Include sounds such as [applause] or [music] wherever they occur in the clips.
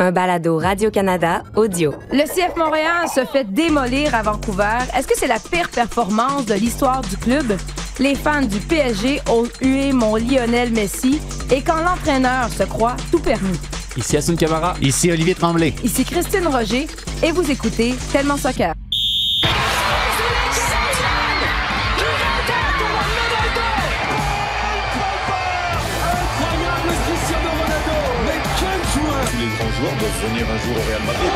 un balado Radio-Canada audio. Le CF Montréal se fait démolir à Vancouver. Est-ce que c'est la pire performance de l'histoire du club? Les fans du PSG ont hué mon Lionel Messi et quand l'entraîneur se croit tout permis. Ici Assun Camara. Ici Olivier Tremblay. Ici Christine Roger et vous écoutez Tellement Soccer. Les grands joueurs doivent venir un jour au Real Madrid.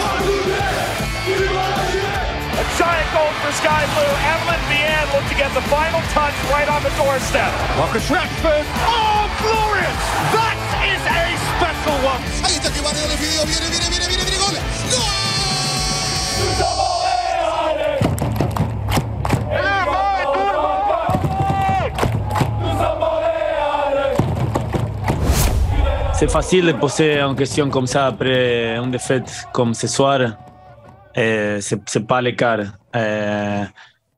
A giant goal for Sky Blue. Evelyn Vian look to get the final touch right on the doorstep. Marcus Rashford. Oh, glorious! That is a special one. Ahí está que va Leo Fideo, viene, viene, viene, C'est facile de poser une question comme ça après une défaite comme ce soir. C'est c'est pas. Euh,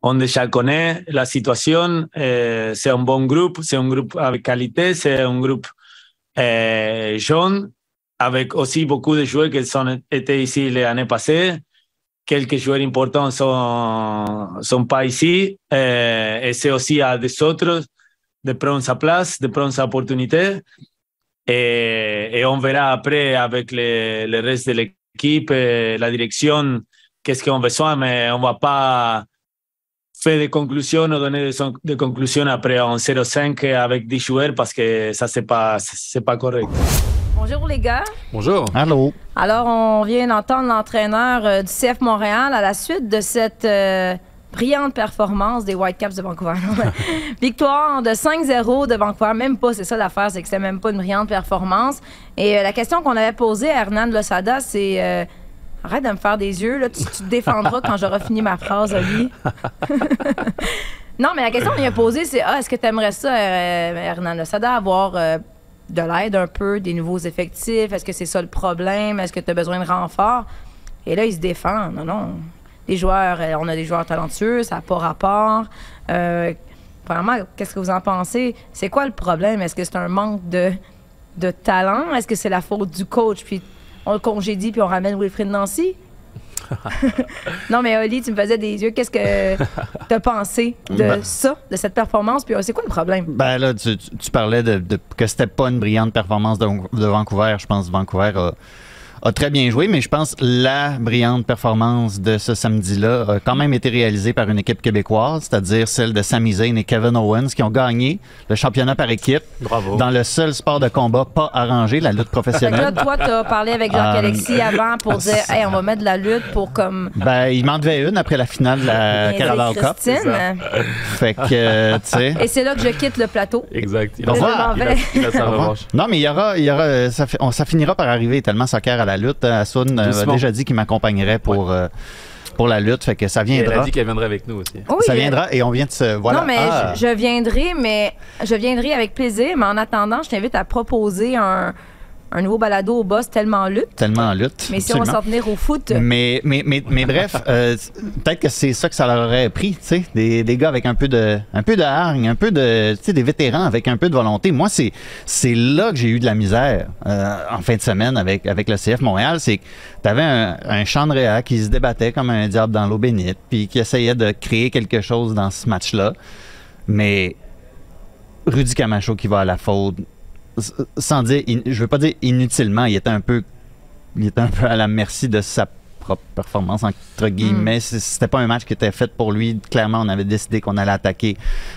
on déjà connaît la situation. C'est un bon groupe, c'est un groupe avec qualité, c'est un groupe euh, jeune avec aussi beaucoup de joueurs qui sont étaient ici l'année passée. Quelques joueurs importants sont sont pas ici et c'est aussi à des autres de prendre sa place, de prendre sa opportunité. Et, et, on verra après avec le, le reste de l'équipe, et la direction, qu'est-ce qu'on a besoin, mais on ne va pas faire des conclusions ou donner des, des conclusions après en 0-5 avec 10 joueurs parce que ça, ce n'est pas, pas correct. Bonjour les gars. Bonjour. Allô. Alors, on vient d'entendre l'entraîneur euh, du CF Montréal à la suite de cette euh, brillante performance des Whitecaps de Vancouver. [laughs] Victoire de 5-0 de Vancouver. Même pas, c'est ça l'affaire, c'est que c'était même pas une brillante performance. Et euh, la question qu'on avait posée à Hernan Losada, c'est euh, arrête de me faire des yeux, là, tu, te défendras quand j'aurai fini ma phrase, Oli. [laughs] non, mais la question qu'on lui a posée, c'est ah, est-ce que tu aimerais ça, euh, Hernan Losada, avoir euh, de l'aide un peu, des nouveaux effectifs? Est-ce que c'est ça le problème? Est-ce que tu as besoin de renfort? Et là, il se défend. Non, non des joueurs, euh, on a des joueurs talentueux, ça n'a pas rapport. Euh, vraiment, qu'est-ce que vous en pensez? C'est quoi le problème? Est-ce que c'est un manque de, de talent? Est-ce que c'est la faute du coach? Puis on le congédie, puis on ramène Wilfried Nancy? [laughs] non, mais Oli, tu me faisais des yeux. Qu'est-ce que [laughs] tu as pensé de Ben- ça, de cette performance? Puis euh, c'est quoi le problème? Ben là, tu, parlais de, de- que c'était pas une brillante performance de, de Vancouver. Je pense que Vancouver a, a très bien joué, mais je pense que la brillante performance de ce samedi-là a quand même été réalisée par une équipe québécoise, c'est-à-dire celle de Sami Zayn et Kevin Owens, qui ont gagné le championnat par équipe Bravo. dans le seul sport de combat pas arrangé, la lutte Fait que là, professionnelle. toi, tu as parlé avec Jacques-Alexis Euh, avant pour dire, hey, on va mettre de la lutte pour comme. Ben, il m'en devait une après la finale de la Carabao Cup. Fait que, euh, tu sais. Et c'est là que je quitte le plateau. Exact. Il a, il a- il a. Non, mais il y aura, il y aura ça, on- ça finira par arriver tellement soccer à la lutte. Asun euh, a déjà dit qu'il m'accompagnerait pour, euh, pour la lutte, fait que ça Et Elle a viendra. dit qu'elle viendrait avec nous aussi. Oui, ça euh, viendra et on vient de se. Voilà. Non, mais Ah. je, je viendrai, mais je viendrai avec plaisir. Mais en attendant, je t'invite à proposer un, un nouveau balado au boss tellement lutte. Tellement en lutte. Mais si on va s'en tenir au foot, Mais, mais, mais, mais bref, [laughs] euh, peut-être que c'est ça que ça leur aurait pris, tu sais, des, des gars avec un peu de, un peu de hargne, un peu de, tu sais, des vétérans avec un peu de volonté. Moi, c'est, c'est là que j'ai eu de la misère euh, en fin de semaine avec, avec le CF Montréal, c'est que t'avais un, un Chandrea qui se débattait comme un diable dans l'eau bénite, puis qui essayait de créer quelque chose dans ce match-là, mais Rudy Camacho qui va à la faute, sans dire, in- je veux pas dire inutilement, il était un peu, il était un peu à la merci de sa propre performance entre guillemets. C- C'était pas un match qui était fait pour lui. Clairement, on avait décidé qu'on allait attaquer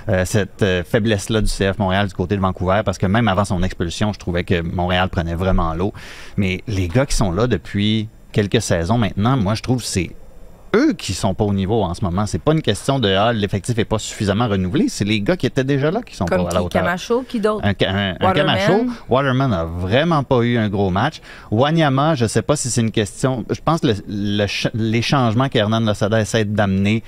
euh, cette euh, faiblesse-là du CF Montréal du côté de Vancouver parce que même avant son expulsion, je trouvais que Montréal prenait vraiment l'eau. Mais les gars qui sont là depuis quelques saisons maintenant, moi, je trouve que c'est eux qui sont pas au niveau en ce moment. C'est pas une question de ah, l'effectif est pas suffisamment renouvelé. C'est les gars qui étaient déjà là qui sont comme pas à la hauteur. Camacho, qui d'autre? Un, ca- un, un Waterman. Camacho. Waterman a vraiment pas eu un gros match. Wanyama, je sais pas si c'est une question. Je pense que le- le ch- les changements qu'Hernan Losada essaie d'amener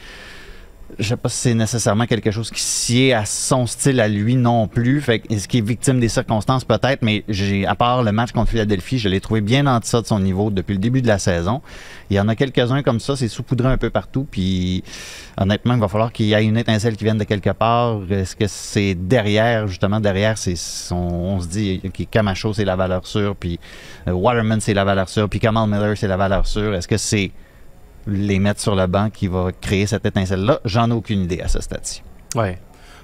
je sais pas si c'est nécessairement quelque chose qui sied à son style à lui non plus. Fait est-ce qu'il est victime des circonstances peut-être, mais j'ai, à part le match contre Philadelphie, je l'ai trouvé bien en deçà de son niveau depuis le début de la saison. Il y en a quelques-uns comme ça, c'est saupoudré un peu partout, puis honnêtement, il va falloir qu'il y ait une étincelle qui vienne de quelque part. Est-ce que c'est derrière, justement, derrière, c'est, on, on se dit que Camacho, c'est la valeur sûre, puis euh, Waterman, c'est la valeur sûre, puis Kamal Miller, c'est la valeur sûre. Est-ce que c'est les mettre sur le banc qui va créer cette étincelle-là? J'en ai aucune idée à ce stade-ci. Ouais.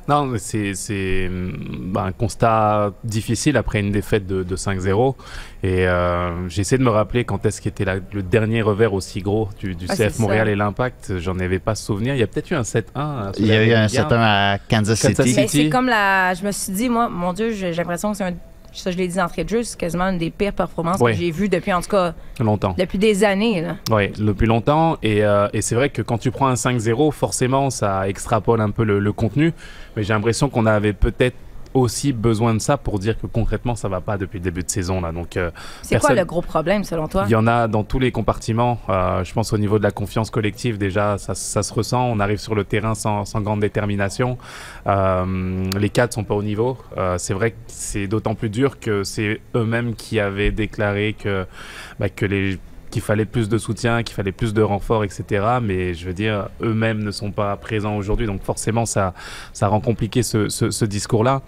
Non, c'est c'est, ben, un constat difficile après une défaite de, de 5-0. Et euh, j'essaie de me rappeler quand est-ce qu'était le dernier revers aussi gros du, du Ah, CF Montréal ça. et l'Impact. J'en avais pas souvenir. Il y a peut-être eu un 7-1. à Il y a eu un Southern 7-1 à Kansas City. Kansas City. c'est comme la. Je me suis dit, moi, mon Dieu, j'ai j'ai l'impression que c'est un. Ça, je l'ai dit d'entrée de jeu, c'est quasiment une des pires performances que j'ai vues depuis, en tout cas, Longtemps. depuis des années. Là. Oui, depuis longtemps. Et, euh, et c'est vrai que quand tu prends un 5-0, forcément, ça extrapole un peu le, le contenu. Mais j'ai l'impression qu'on avait peut-être aussi besoin de ça pour dire que concrètement, ça va pas depuis le début de saison. Là. Donc, euh, C'est quoi le gros problème, selon toi? Il y en a dans tous les compartiments. Euh, je pense au niveau de la confiance collective, déjà, ça, ça se ressent. On arrive sur le terrain sans, sans grande détermination. Euh, les cadres sont pas au niveau. Euh, c'est vrai que c'est d'autant plus dur que c'est eux-mêmes qui avaient déclaré que, bah, que les qu'il fallait plus de soutien, qu'il fallait plus de renforts, etc. Mais je veux dire, eux-mêmes ne sont pas présents aujourd'hui, donc forcément, ça, ça rend compliqué ce, ce, ce discours-là.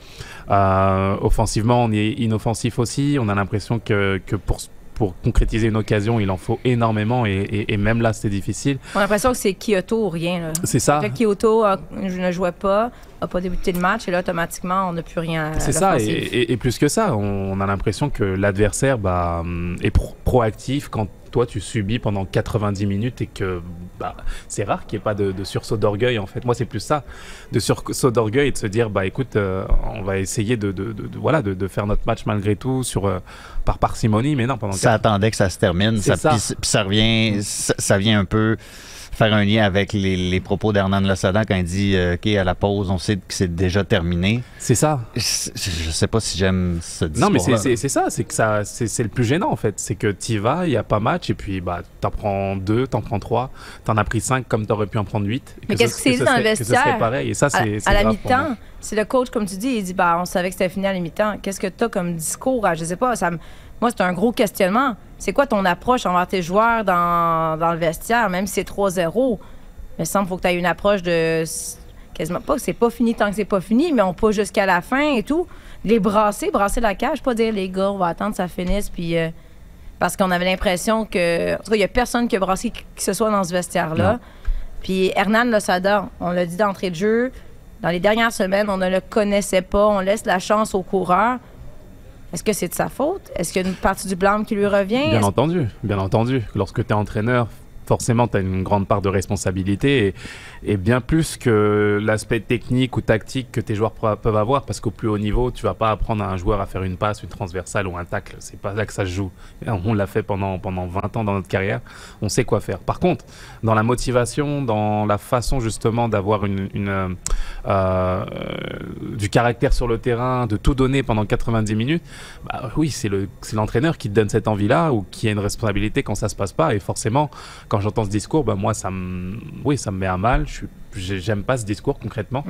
Euh, offensivement, on est inoffensif aussi. On a l'impression que, que pour, pour concrétiser une occasion, il en faut énormément, et, et, et même là, c'était difficile. On a l'impression que c'est Kyoto ou rien. C'est ça. Kyoto a- je ne jouais pas, n'a pas débuté le match, et là, automatiquement, on n'a plus rien. à C'est ça, et, l'offensive. et- et plus que ça, on a l'impression que l'adversaire bah, hum, est pro- proactif quand toi tu subis pendant 90 minutes et que bah, c'est rare qu'il n'y ait pas de, de sursaut d'orgueil en fait. Moi c'est plus ça, de sursaut d'orgueil et de se dire bah écoute, euh, on va essayer de, de- de- de- voilà, de, de faire notre match malgré tout sur, euh, par parcimonie, mais non, pendant Ça attendait que ça se termine. Ça. Ça revient, ça, ça vient un peu faire un lien avec les, les propos d'Hernan Losada quand il dit euh, OK, à la pause, on sait que c'est déjà terminé. C'est ça. Je, je sais pas si j'aime ce discours Non, mais c'est- c'est c'est ça, c'est que ça, c'est c'est le plus gênant en fait. C'est que tu vas, il n'y a pas match, et puis bah, t'en prends deux, t'en prends trois, t'en as pris cinq comme t'aurais pu en prendre huit. Mais que qu'est-ce ce- que c'est ce dit dans le vestiaire? serait pareil, et ça, À, c'est c'est à la mi-temps, c'est le coach, comme tu dis, il dit bah, on savait que c'était fini à la mi-temps. Qu'est-ce que tu as comme discours? à- Je sais pas, ça me- moi, c'est un gros questionnement. C'est quoi ton approche envers tes joueurs dans, dans le vestiaire, même si c'est 3-0? Il me semble qu'il faut que tu aies une approche de. Quasiment pas que c'est pas fini tant que c'est pas fini, mais on pas jusqu'à la fin et tout. Les brasser, brasser la cage, pas dire les gars, on va attendre que ça finisse, puis. euh, parce qu'on avait l'impression que. En tout cas, il n'y a personne qui a brassé qui que ce soit dans ce vestiaire-là. Puis Hernan Losada, on l'a dit d'entrée de jeu, dans les dernières semaines, on ne le connaissait pas. On laisse la chance aux coureurs. Est-ce que c'est de sa faute? Est-ce qu'il y a une partie du blâme qui lui revient? Bien entendu, bien entendu. Lorsque tu es entraîneur, forcément, tu as une grande part de responsabilité et, et bien plus que l'aspect technique ou tactique que tes joueurs peuvent avoir parce qu'au plus haut niveau, tu vas pas apprendre à un joueur à faire une passe, une transversale ou un tacle. C'est pas là que ça se joue. On l'a fait pendant, pendant 20 ans dans notre carrière. On sait quoi faire. Par contre, dans la motivation, dans la façon justement d'avoir une, euh, euh, du caractère sur le terrain, de tout donner pendant 90 minutes, bah oui, c'est l'entraîneur qui te donne cette envie-là ou qui a une responsabilité quand ça se passe pas. Et forcément, quand j'entends ce discours, bah moi, ça me, oui, ça me met à mal. J'aime pas ce discours concrètement.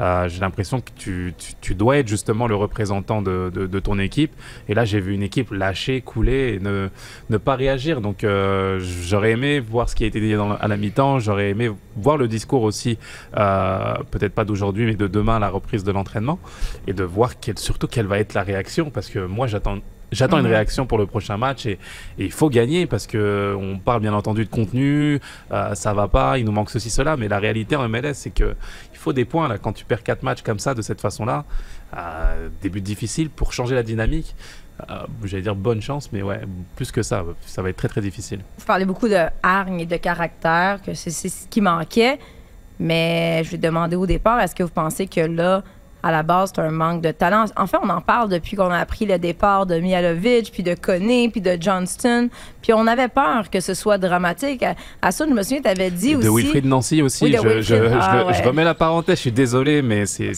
Euh, j'ai l'impression que tu, tu, tu dois être justement le représentant de, de, de ton équipe. Et là, j'ai vu une équipe lâcher, couler et ne, ne pas réagir. Donc, euh, j'aurais aimé voir ce qui a été dit dans à la mi-temps. J'aurais aimé voir le discours aussi, euh, peut-être pas d'aujourd'hui, mais de demain la reprise de l'entraînement. Et de voir surtout quelle va être la réaction. Parce que moi, j'attends. J'attends une réaction pour le prochain match et, il faut gagner parce que on parle bien entendu de contenu, euh, ça va pas, il nous manque ceci cela, mais la réalité en MLS c'est que il faut des points là quand tu perds quatre matchs comme ça de cette façon-là, euh, début difficile pour changer la dynamique. euh, J'allais dire bonne chance, mais ouais, plus que ça, ça va être très très difficile. Vous parlez beaucoup de hargne et de caractère, que c'est ce qui manquait. Mais je vais demander au départ, est-ce que vous pensez que là, à la base, c'est un manque de talent? En fait, on en parle depuis qu'on a appris le départ de Mialovic, puis de Koné, puis de Johnston. Puis on avait peur que ce soit dramatique. À, à ça, je me souviens, tu avais dit de aussi... Wilfried Nancy aussi, Oui, de je, je- ah je remets la parenthèse, je suis désolé, mais c'est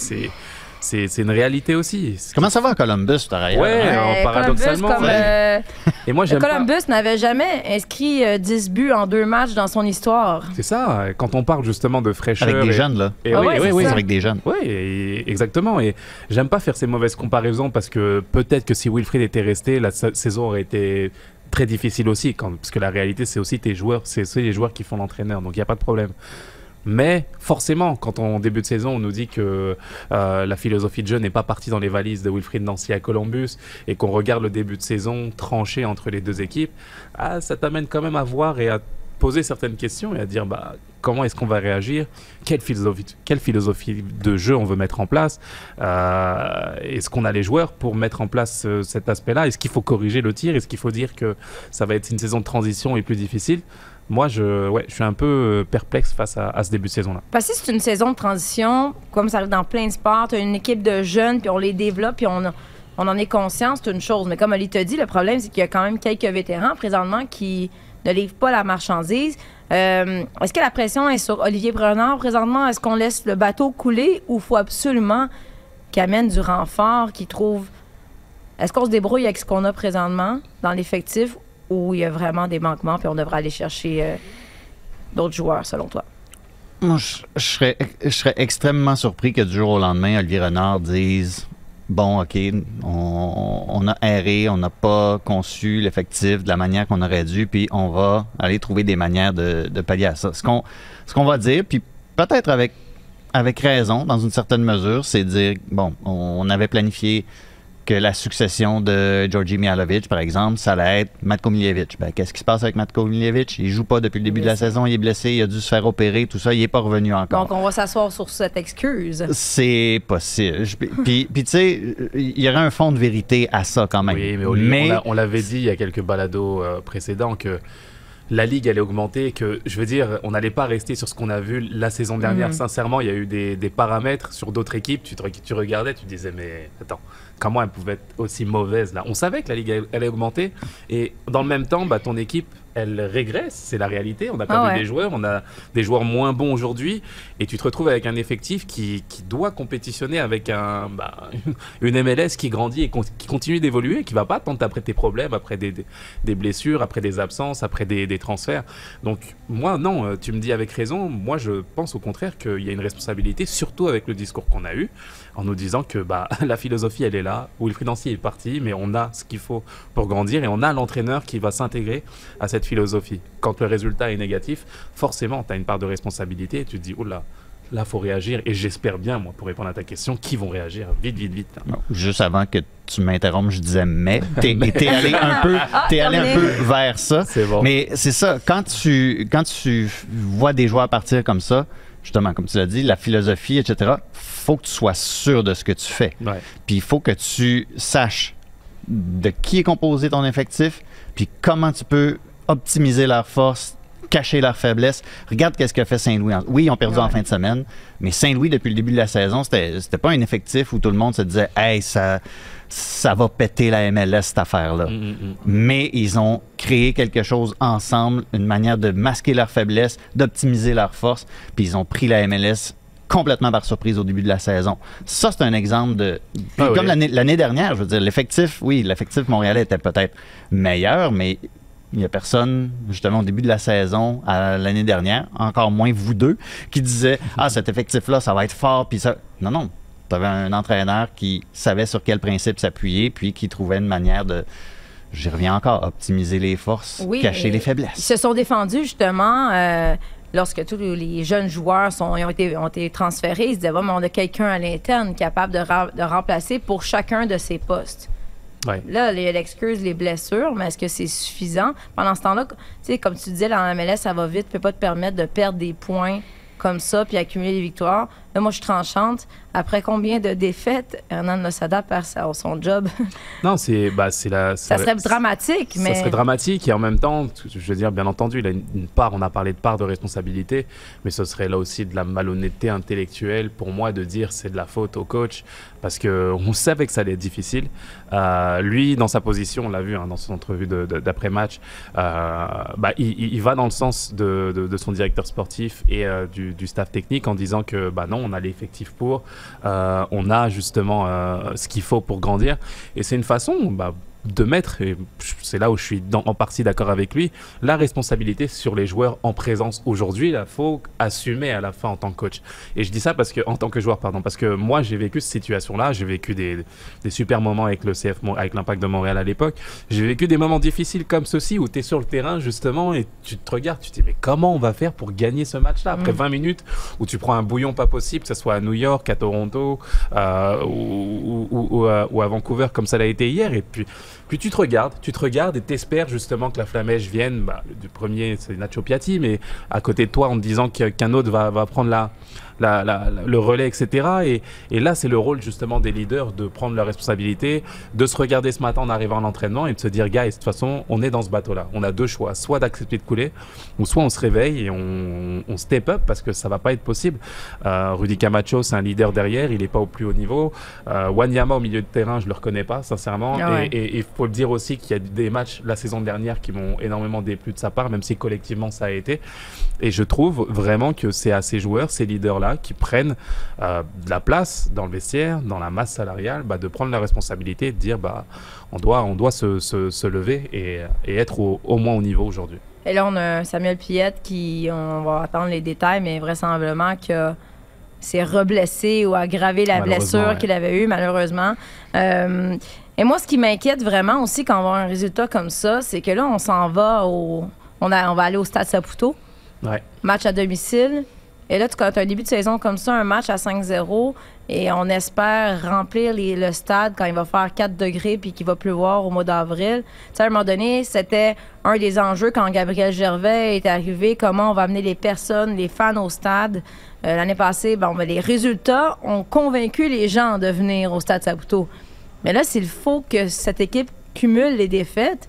c'est- une réalité aussi. Comment ça va à Columbus, par ailleurs? Ouais, hein? paradoxalement, Columbus, comme, ouais. euh, Et moi, j'aime pas- Columbus n'avait jamais inscrit euh, 10 buts en deux matchs dans son histoire. C'est ça, quand on parle justement de fraîcheur. Avec des et- jeunes, là. Et Ah oui, ouais, oui, oui. Avec des jeunes. Oui, exactement. Et j'aime pas faire ces mauvaises comparaisons parce que peut-être que si Wilfried était resté, la sa- saison aurait été très difficile aussi. Quand, parce que la réalité, c'est aussi tes joueurs, c'est aussi les joueurs qui font l'entraîneur. Donc il n'y a pas de problème. Mais forcément, quand en début de saison, on nous dit que euh, la philosophie de jeu n'est pas partie dans les valises de Wilfried Nancy à Columbus et qu'on regarde le début de saison tranché entre les deux équipes, ah, ça t'amène quand même à voir et à poser certaines questions et à dire bah, comment est-ce qu'on va réagir, quelle philosophie, quelle philosophie de jeu on veut mettre en place, euh, est-ce qu'on a les joueurs pour mettre en place euh, cet aspect-là, est-ce qu'il faut corriger le tir, est-ce qu'il faut dire que ça va être une saison de transition et plus difficile? Moi, je, ouais, je suis un peu euh, perplexe face à, ce début de saison-là. Parce que c'est une saison de transition, comme ça arrive dans plein de sports, tu as une équipe de jeunes, puis on les développe, puis on, on en est conscient, c'est une chose. Mais comme Ali t'a dit, le problème, c'est qu'il y a quand même quelques vétérans présentement qui ne livrent pas la marchandise. Euh, Est-ce que la pression est sur Olivier Brenard présentement? Est-ce qu'on laisse le bateau couler ou faut absolument qu'il amène du renfort, qu'il trouve... Est-ce qu'on se débrouille avec ce qu'on a présentement dans l'effectif ou il y a vraiment des manquements puis on devrait aller chercher euh, d'autres joueurs, selon toi? Moi, je, serais, je serais extrêmement surpris que du jour au lendemain, Olivier Renard dise Bon, OK, on, a erré, on n'a pas conçu l'effectif de la manière qu'on aurait dû, puis on va aller trouver des manières de, pallier à ça. Ce qu'on va dire, puis peut-être avec, avec raison, dans une certaine mesure, c'est dire Bon, on, on avait planifié que la succession de Georgi Mihalovic, par exemple, ça allait être Matko Miljevic. Ben, qu'est-ce qui se passe avec Matko Miljevic? Il joue pas depuis le début de la saison, il est blessé, il a dû se faire opérer, tout ça, il est pas revenu encore. Donc, on va s'asseoir sur cette excuse. C'est possible. Puis, puis tu sais, il y aurait un fond de vérité à ça quand même. Oui, mais, Olivier, on l'a- on l'avait dit il y a quelques balados euh, précédents que la ligue allait augmenter, que je veux dire, on n'allait pas rester sur ce qu'on a vu la saison dernière. Mhm. Sincèrement, il y a eu des, des paramètres sur d'autres équipes. Tu, te, tu regardais, tu disais, mais attends, comment elle pouvait être aussi mauvaise là On savait que la ligue elle- allait augmenter, et dans le même temps, bah, ton équipe, elle régresse. C'est la réalité. On a perdu Ah ouais. des joueurs, on a des joueurs moins bons aujourd'hui, et tu te retrouves avec un effectif qui, qui doit compétitionner avec un, bah, [laughs] une MLS qui grandit et con- qui continue d'évoluer, qui va pas attendre après tes problèmes, après des, des, des blessures, après des absences, après des, des transferts. Donc moi, non, euh, tu me dis avec raison, moi je pense au contraire qu'il y a une responsabilité, surtout avec le discours qu'on a eu, en nous disant que bah, [laughs] la philosophie, elle est là, Wilfried Nancy est parti, mais on a ce qu'il faut pour grandir et on a l'entraîneur qui va s'intégrer à cette philosophie. Quand le résultat est négatif, forcément, tu as une part de responsabilité et tu te dis, oh là, là, faut réagir. Et j'espère bien, moi, pour répondre à ta question, qui vont réagir vite, vite, vite. Non, juste avant que tu m'interrompes, je disais mais. [laughs] T'es t'es allé un peu, t'es allé un peu vers ça. C'est bon. Mais c'est ça, quand tu, quand tu vois des joueurs partir comme ça, justement, comme tu l'as dit, la philosophie, etc., faut que tu sois sûr de ce que tu fais. Ouais. Puis il faut que tu saches de qui est composé ton effectif, puis comment tu peux optimiser leurs forces, cacher leurs faiblesses. Regarde qu'est-ce que fait Saint-Louis. Oui, ils ont perdu en fin de semaine, mais Saint-Louis, depuis le début de la saison, c'était pas un effectif où tout le monde se disait Hey, ça, ça va péter la MLS, cette affaire-là. Mm, mm, mm. Mais ils ont créé quelque chose ensemble, une manière de masquer leurs faiblesses, d'optimiser leurs forces, puis ils ont pris la MLS complètement par surprise au début de la saison. Ça, c'est un exemple de... Ah comme oui. l'année dernière, je veux dire, l'effectif, oui, l'effectif montréalais était peut-être meilleur, mais il n'y a personne, justement, au début de la saison, à l'année dernière, encore moins vous deux, qui disait Ah, cet effectif-là, ça va être fort, puis ça. Non, non. Tu avais un entraîneur qui savait sur quel principe s'appuyer, puis qui trouvait une manière de. J'y reviens encore, optimiser les forces, Oui, cacher les Ils faiblesses. se sont défendus justement euh, lorsque tous les jeunes joueurs sont, ils ont, été, ont été transférés. Ils se disaient, mais on a quelqu'un à l'interne capable de, ra- de remplacer pour chacun de ces postes. Ouais. Là, il y a l'excuse, les blessures, mais est-ce que c'est suffisant? Pendant ce temps-là, tu sais, comme tu disais, dans la MLS, ça va vite, ne peut pas te permettre de perdre des points comme ça puis accumuler des victoires. Là, moi, je suis tranchante. Après combien de défaites, Hernan Losada perd sa- son job? [laughs] Non, c'est bah, la. ça serait dramatique, mais... Ça serait dramatique et en même temps, je veux dire, bien entendu, il a une, une part, on a parlé de part de responsabilité, mais ce serait là aussi de la malhonnêteté intellectuelle pour moi de dire c'est de la faute au coach parce que on savait que ça allait être difficile. Euh, lui, dans sa position, on l'a vu hein, dans son entrevue d'après-match, euh, bah, il, il- il va dans le sens de, de- de son directeur sportif et euh, du, du staff technique en disant que bah non, on a l'effectif pour, euh, on a justement euh, ce qu'il faut pour grandir. Et c'est une façon bah, de mettre, et c'est là où je suis dans- en partie d'accord avec lui, la responsabilité sur les joueurs en présence aujourd'hui. Il faut assumer à la fin en tant que coach. Et je dis ça parce que, en tant que joueur, pardon, parce que moi j'ai vécu cette situation-là, j'ai vécu des, des super moments avec le CF, avec l'Impact de Montréal à l'époque. J'ai vécu des moments difficiles comme ceci où tu es sur le terrain justement et tu te regardes, tu te dis mais comment on va faire pour gagner ce match-là après 20 minutes où tu prends un bouillon pas possible, que ce soit à New York, à Toronto euh, ou, ou- ou à, ou à Vancouver comme ça l'a été hier et puis puis tu te regardes, tu te regardes et t'espères justement que la flamèche vienne. Bah, du premier, c'est Nacho Piatti, mais à côté de toi en te disant qu'un autre va prendre la, la- la- la- le relais, etc. Et, et là, c'est le rôle justement des leaders de prendre leurs responsabilités, de se regarder ce matin en arrivant à l'entraînement et de se dire, guys, de toute façon, on est dans ce bateau-là. On a deux choix, soit d'accepter de couler, ou soit on se réveille et on, on step up parce que ça va pas être possible. Euh, Rudy Camacho, c'est un leader derrière, il n'est pas au plus haut niveau. Euh, Wanyama au milieu de terrain, je le reconnais pas, sincèrement. Ah ouais. Et il faut le dire aussi qu'il y a des matchs la saison dernière qui m'ont énormément déplu de sa part, même si collectivement ça a été. Et je trouve vraiment que c'est à ces joueurs, ces leaders-là, qui prennent euh, de la place dans le vestiaire, dans la masse salariale, bah, de prendre la responsabilité et de dire bah, on doit, on doit se, se- se lever et, et être au, au moins au niveau aujourd'hui. Et là, on a Samuel Piette qui, on va attendre les détails, mais vraisemblablement que s'est reblessé ou aggravé la blessure ouais. qu'il avait eue, malheureusement. Euh, et moi, ce qui m'inquiète vraiment aussi quand on voit un résultat comme ça, c'est que là, on s'en va au. On, a, on va aller au Stade Saputo, Ouais. match à domicile. Et là, tu as un début de saison comme ça, un match à 5-0, et on espère remplir le stade quand il va faire 4 degrés puis qu'il va pleuvoir au mois d'avril. Tu sais, à un moment donné, c'était un des enjeux quand Gabriel Gervais est arrivé, comment on va amener les personnes, les fans au stade. Euh, L'année passée, bon, ben, les résultats ont convaincu les gens de venir au stade Saputo. Mais là, s'il faut que cette équipe cumule les défaites,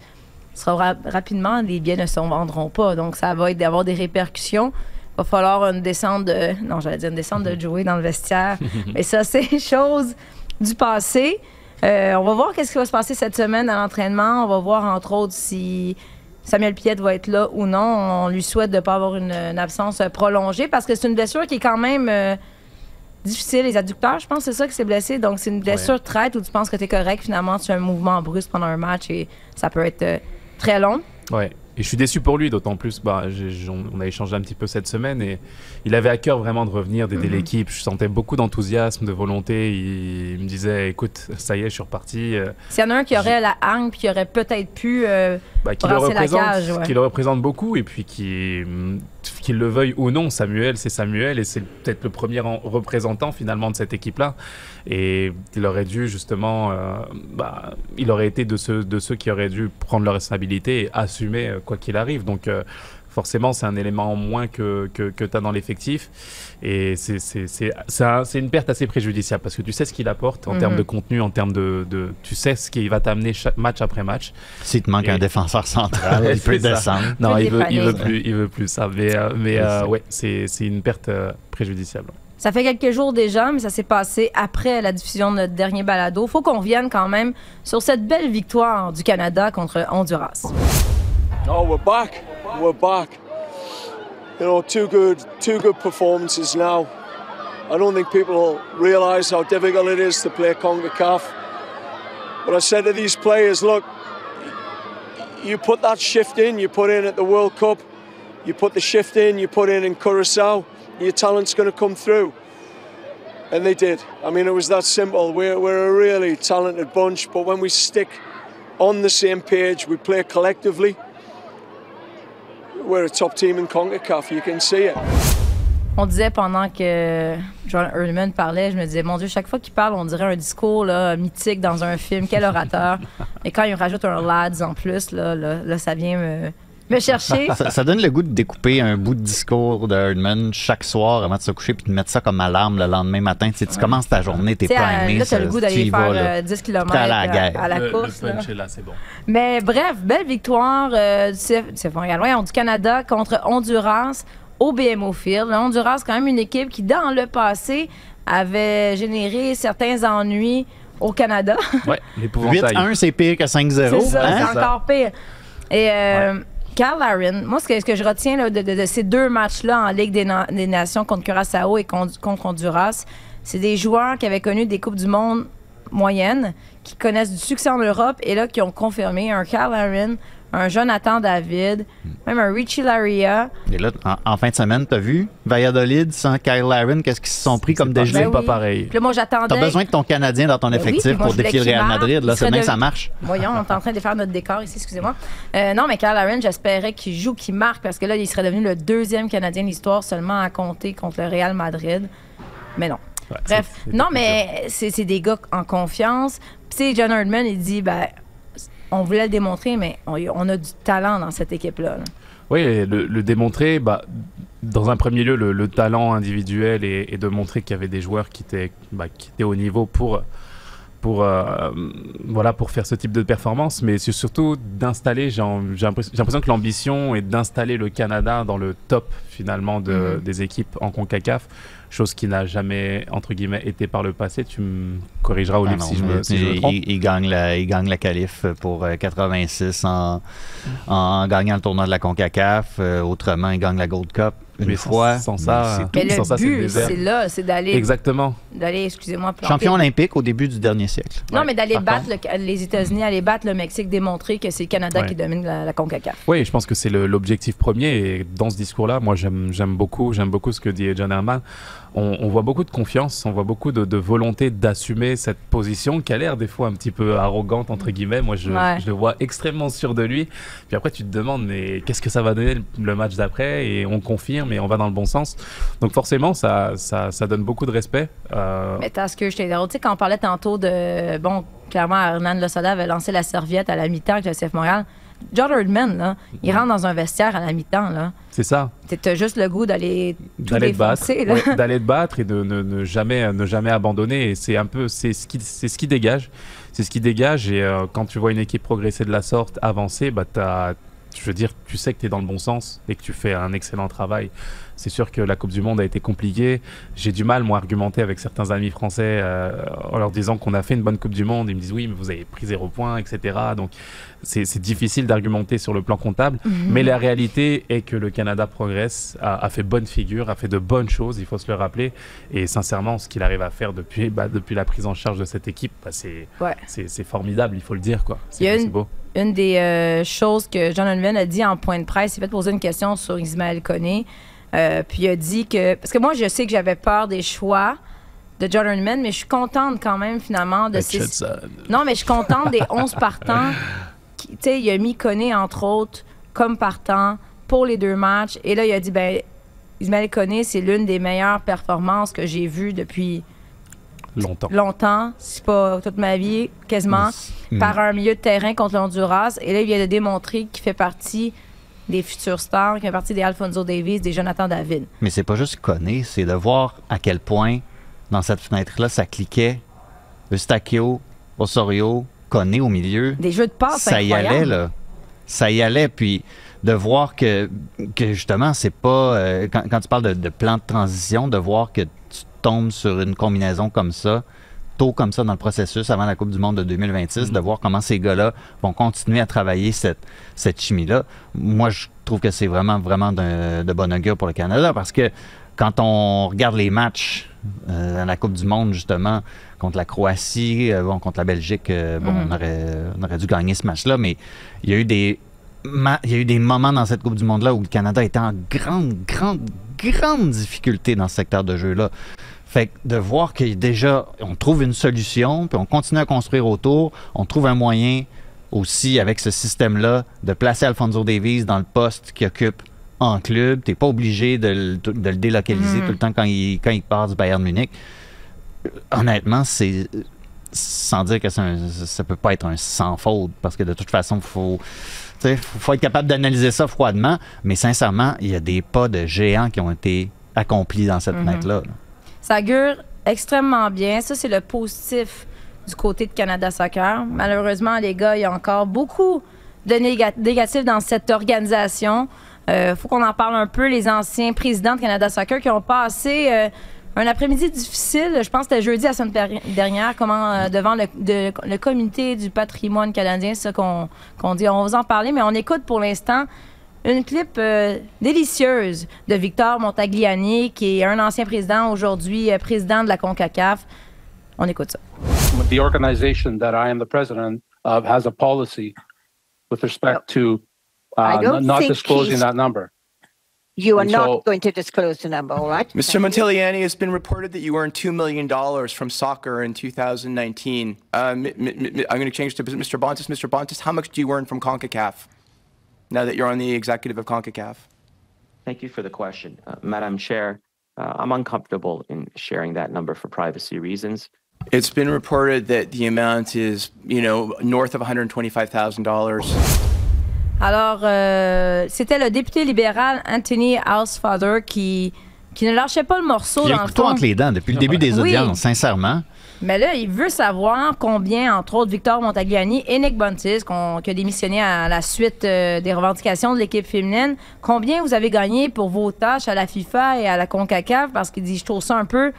sera ra- rapidement, les billets ne se vendront pas. Donc, ça va être d'avoir des répercussions. Il va falloir une descente de. Non, j'allais dire une descente de jouer dans le vestiaire. [laughs] Mais ça, c'est [laughs] chose du passé. Euh, on va voir qu'est-ce qui va se passer cette semaine à l'entraînement. On va voir, entre autres, si Samuel Piette va être là ou non. On lui souhaite de ne pas avoir une, une absence prolongée parce que c'est une blessure qui est quand même euh, difficile. Les adducteurs, je pense, c'est ça qui s'est blessé. Donc, c'est une blessure traite où tu penses que tu es correct. Finalement, tu as un mouvement brusque pendant un match et ça peut être euh, très long. Ouais. Et je suis déçu pour lui, d'autant plus, bah, on a échangé un petit peu cette semaine et il avait à cœur vraiment de revenir, d'aider l'équipe. Je sentais beaucoup d'enthousiasme, de volonté. Il, il me disait, écoute, ça y est, je suis reparti. euh, S'il y en a un qui aurait la hargne puis qui aurait peut-être pu. euh, bah, qui, le la cage, ouais. qui le représente beaucoup et puis qui, qu'il le veuille ou non, Samuel, c'est Samuel et c'est peut-être le premier en- représentant finalement de cette équipe-là. Et il aurait dû justement, euh, bah, il aurait été de ceux, de ceux qui auraient dû prendre leur responsabilité et assumer euh, quoi qu'il arrive. Donc euh, forcément, c'est un élément en moins que, que, que tu as dans l'effectif. Et c'est- c'est c'est- c'est un- c'est une perte assez préjudiciable parce que tu sais ce qu'il apporte en Mhm. termes de contenu, en termes de, de- Tu sais ce qu'il va t'amener match après match. S'il te manque Et- un défenseur central, il peut descendre. Non, il veut, il veut plus, il veut plus ça. Mais, euh, mais euh, ouais, c'est c'est une perte euh, préjudiciable. Ça fait quelques jours déjà, mais ça s'est passé après la diffusion de notre dernier balado. Faut qu'on revienne quand même sur cette belle victoire du Canada contre Honduras. Oh, we're back. We're back. You know, two good, two good performances now. I don't think people realise how difficult it is to play CONCACAF. But I said to these players, look, you put that shift in, you put in at the World Cup, you put the shift in, you put in in Curacao, your talent's going to come through. And they did. I mean, it was that simple. We're, we're a really talented bunch, but when we stick on the same page, we play collectively, we're a top team in CONCACAF. You can see it. On disait pendant que John Ehrman parlait, je me disais, mon Dieu, chaque fois qu'il parle, on dirait un discours là, mythique dans un film. Quel orateur. [laughs] Et quand il rajoute un lads en plus, là, là, là, ça vient me, me chercher. Ça, ça donne le goût de découper un bout de discours de Herdman chaque soir avant de se coucher puis de mettre ça comme alarme le lendemain matin. Tu, sais, tu commences ta journée, t'es primé. là, t'as ça- le goût d'aller vas, faire là. euh, 10 km à la guerre. à la le, course. le là. punch est là, c'est bon. Mais bref, belle victoire euh, du CF, CF Montréal, ouais, du Canada contre Honduras au BMO Field. Le Honduras, quand même une équipe qui, dans le passé, avait généré certains ennuis au Canada. Ouais, l'épouvantail. 8-1, c'est pire que 5-0. C'est ça, hein? c'est encore pire. Et euh, Carl Larin, moi, ce que, je retiens de, ces deux matchs-là en Ligue des, Na- des Nations contre Curaçao et contre, contre Honduras, c'est des joueurs qui avaient connu des Coupes du Monde moyennes, qui connaissent du succès en Europe et là, qui ont confirmé un Carl Larin, un Jonathan David, même un Richie Laria. Et là, en, en fin de semaine, t'as vu Valladolid sans Kyle Laren, qu'est-ce qu'ils se sont pris comme déjeuner? pas pareil. Puis là, moi, j'attendais. T'as besoin de ton Canadien dans ton Ben oui, effectif moi, pour défier le Real Madrid. Là, c'est bien que ça marche. Voyons, on est en train de faire notre décor ici, excusez-moi. Euh, non, mais Carl Larin, j'espérais qu'il joue, qu'il marque, parce que là, il serait devenu le deuxième Canadien de l'histoire seulement à compter contre le Real Madrid. Mais non. Ouais, Bref, non, mais c'est des gars en confiance. Puis, tu sais, John Herdman, il dit, ben, on voulait le démontrer, mais on, on a du talent dans cette équipe-là. là. Oui, le, le démontrer, bah, dans un premier lieu, le, le talent individuel et, et de montrer qu'il y avait des joueurs qui étaient, bah, qui étaient au niveau pour, pour, euh, voilà, pour faire ce type de performance, mais c'est surtout d'installer, j'ai l'impression que l'ambition est d'installer le Canada dans le top finalement de, Mhm. des équipes en CONCACAF, chose qui n'a jamais, entre guillemets, été par le passé. Tu me corrigeras, Ah Olivier, non, si, je me, si je me il, trompe. il- il gagne la, il gagne la qualif pour euh, 86 en, en gagnant le tournoi de la CONCACAF. Euh, autrement, il gagne la Gold Cup une Mais fois. sans ça, c'est tout. Mais Sans but, c'est là, c'est d'aller, Exactement. d'aller, excusez-moi, Champion olympique au début du dernier siècle. Non, Ouais. mais d'aller battre le- les États-Unis, aller battre le Mexique, démontrer que c'est le Canada Ouais. qui domine la, la CONCACAF. Oui, je pense que c'est l'objectif premier. Et dans ce discours-là, moi, j'aime j'aime beaucoup, j'aime beaucoup ce que dit John Herman. On, on voit beaucoup de confiance, on voit beaucoup de, de volonté d'assumer cette position qui a l'air des fois un petit peu arrogante, entre guillemets. Moi, je, Ouais. je le vois extrêmement sûr de lui. Puis après, tu te demandes, mais qu'est-ce que ça va donner le- match d'après? Et on confirme et on va dans le bon sens. Donc forcément, ça, ça, ça donne beaucoup de respect. Euh, Mais t'as ce que je t'ai dit. Tu sais, quand on parlait tantôt de. Bon, clairement, Hernan Losada avait lancé la serviette à la mi-temps avec le CF Montréal. John Herdman, là, il rentre dans un vestiaire à la mi-temps. là. c'est ça. T'as- juste le goût d'aller tout d'aller te battre, ouais, [laughs] d'aller te battre et de ne, ne jamais ne jamais abandonner. Et c'est un peu c'est ce qui c'est ce qui dégage, c'est ce qui dégage. Et euh, quand tu vois une équipe progresser de la sorte, avancer, bah t'as je veux dire, tu sais que tu es dans le bon sens et que tu fais un excellent travail. C'est sûr que la Coupe du Monde a été compliquée. J'ai du mal, moi, à argumenter avec certains amis français euh, en leur disant qu'on a fait une bonne Coupe du Monde. Ils me disent oui, mais vous avez pris zéro point, etc. Donc, c'est difficile d'argumenter sur le plan comptable. Mhm. Mais la réalité est que le Canada progresse, a, a fait bonne figure, a fait de bonnes choses, il faut se le rappeler. Et sincèrement, ce qu'il arrive à faire depuis, bah, depuis la prise en charge de cette équipe, bah, c'est Ouais. formidable, il faut le dire. quoi. C'est beau. Une des euh, choses que John Herdman a dit en point de presse, il fait poser une question sur Ismaël Koné. Euh, puis il a dit que. Parce que moi, je sais que j'avais peur des choix de John Herdman, mais je suis contente quand même, finalement, de ces. Non, mais je suis contente des 11 partants. Tu sais, il a mis Koné, entre autres, comme partant pour les deux matchs. Et là, il a dit, ben, Ismaël Koné, c'est l'une des meilleures performances que j'ai vues depuis Longtemps. longtemps, si pas toute ma vie, quasiment, Mm. par un milieu de terrain contre le Honduras. Et là, il vient de démontrer qu'il fait partie des futurs stars, qu'il fait partie des Alfonso Davis, des Jonathan David. Mais c'est pas juste conner, c'est de voir à quel point, dans cette fenêtre-là, ça cliquait. Eustachio, Osorio, Conné au milieu. Des jeux de passe ça y allait, là. Ça y allait. Puis de voir que, que justement, c'est pas. euh, quand, quand tu parles de, de plan de transition, de voir que tu tombes sur une combinaison comme ça, tôt comme ça dans le processus, avant la Coupe du Monde de 2026, de voir comment ces gars-là vont continuer à travailler cette, cette chimie-là. Moi, je trouve que c'est vraiment, vraiment de, de bon augure pour le Canada parce que quand on regarde les matchs euh, à la Coupe du Monde, justement, contre la Croatie, euh, bon, contre la Belgique, euh, bon, Mhm. on, aurait, on aurait dû gagner ce match-là, mais il y a eu des il y a eu des moments dans cette Coupe du Monde-là où le Canada était en grande, grande, grande difficulté dans ce secteur de jeu-là. Fait que de voir que déjà, on trouve une solution, puis on continue à construire autour, on trouve un moyen aussi avec ce système-là de placer Alfonso Davies dans le poste qu'il occupe en club. Tu n'es pas obligé de le, de le délocaliser Mhm. tout le temps quand il, quand il part du Bayern Munich. Honnêtement, c'est sans dire que un- ça peut pas être un sans faute parce que de toute façon, sais, faut, faut être capable d'analyser ça froidement, mais sincèrement, il y a des pas de géants qui ont été accomplis dans cette Mhm. fenêtre-là. là. Ça augure extrêmement bien. Ça, c'est le positif du côté de Canada Soccer. Malheureusement, les gars, il y a encore beaucoup de néga- négatifs dans cette organisation. Il faut qu'on en parle un peu. Les anciens présidents de Canada Soccer qui ont passé euh, un après-midi difficile. Je pense que c'était jeudi la semaine dernière, comment, euh, devant le, le comité du patrimoine canadien, ça qu'on dit. On va vous en parler, mais on écoute pour l'instant une clip euh, délicieuse de Victor Montagliani, qui est un ancien président, aujourd'hui euh, président de la CONCACAF. On écoute ça. The organization that I am the president of has a policy with respect to I uh, not disclosing that number. You are And not so- going to disclose the number, all right? Mr. Montigliani, it's been reported that you earned $2 million from soccer in 2019. Uh, m- m- m- I'm going to change to Mr. Bontis. Mr. Bontis, how much do you earn from CONCACAF? Now that you're on the executive of CONCACAF? Thank you for the question. Uh, Madam Chair, uh, I'm uncomfortable in sharing that number for privacy reasons. It's been reported that the amount is, you know, north of $125,000. Alors, euh, c'était le député libéral Anthony Housefather qui, qui ne lâchait pas le morceau Il y a dans un le couteau fond. entre les dents depuis le début des Oui. audiences, sincèrement. Mais là, il veut savoir combien, entre autres, Victor Montagliani et Nick Buntis, qu'on- qui a démissionné à la suite euh, des revendications de l'équipe féminine, combien vous avez gagné pour vos tâches à la FIFA et à la CONCACAF? Parce qu'il dit, je trouve ça un peu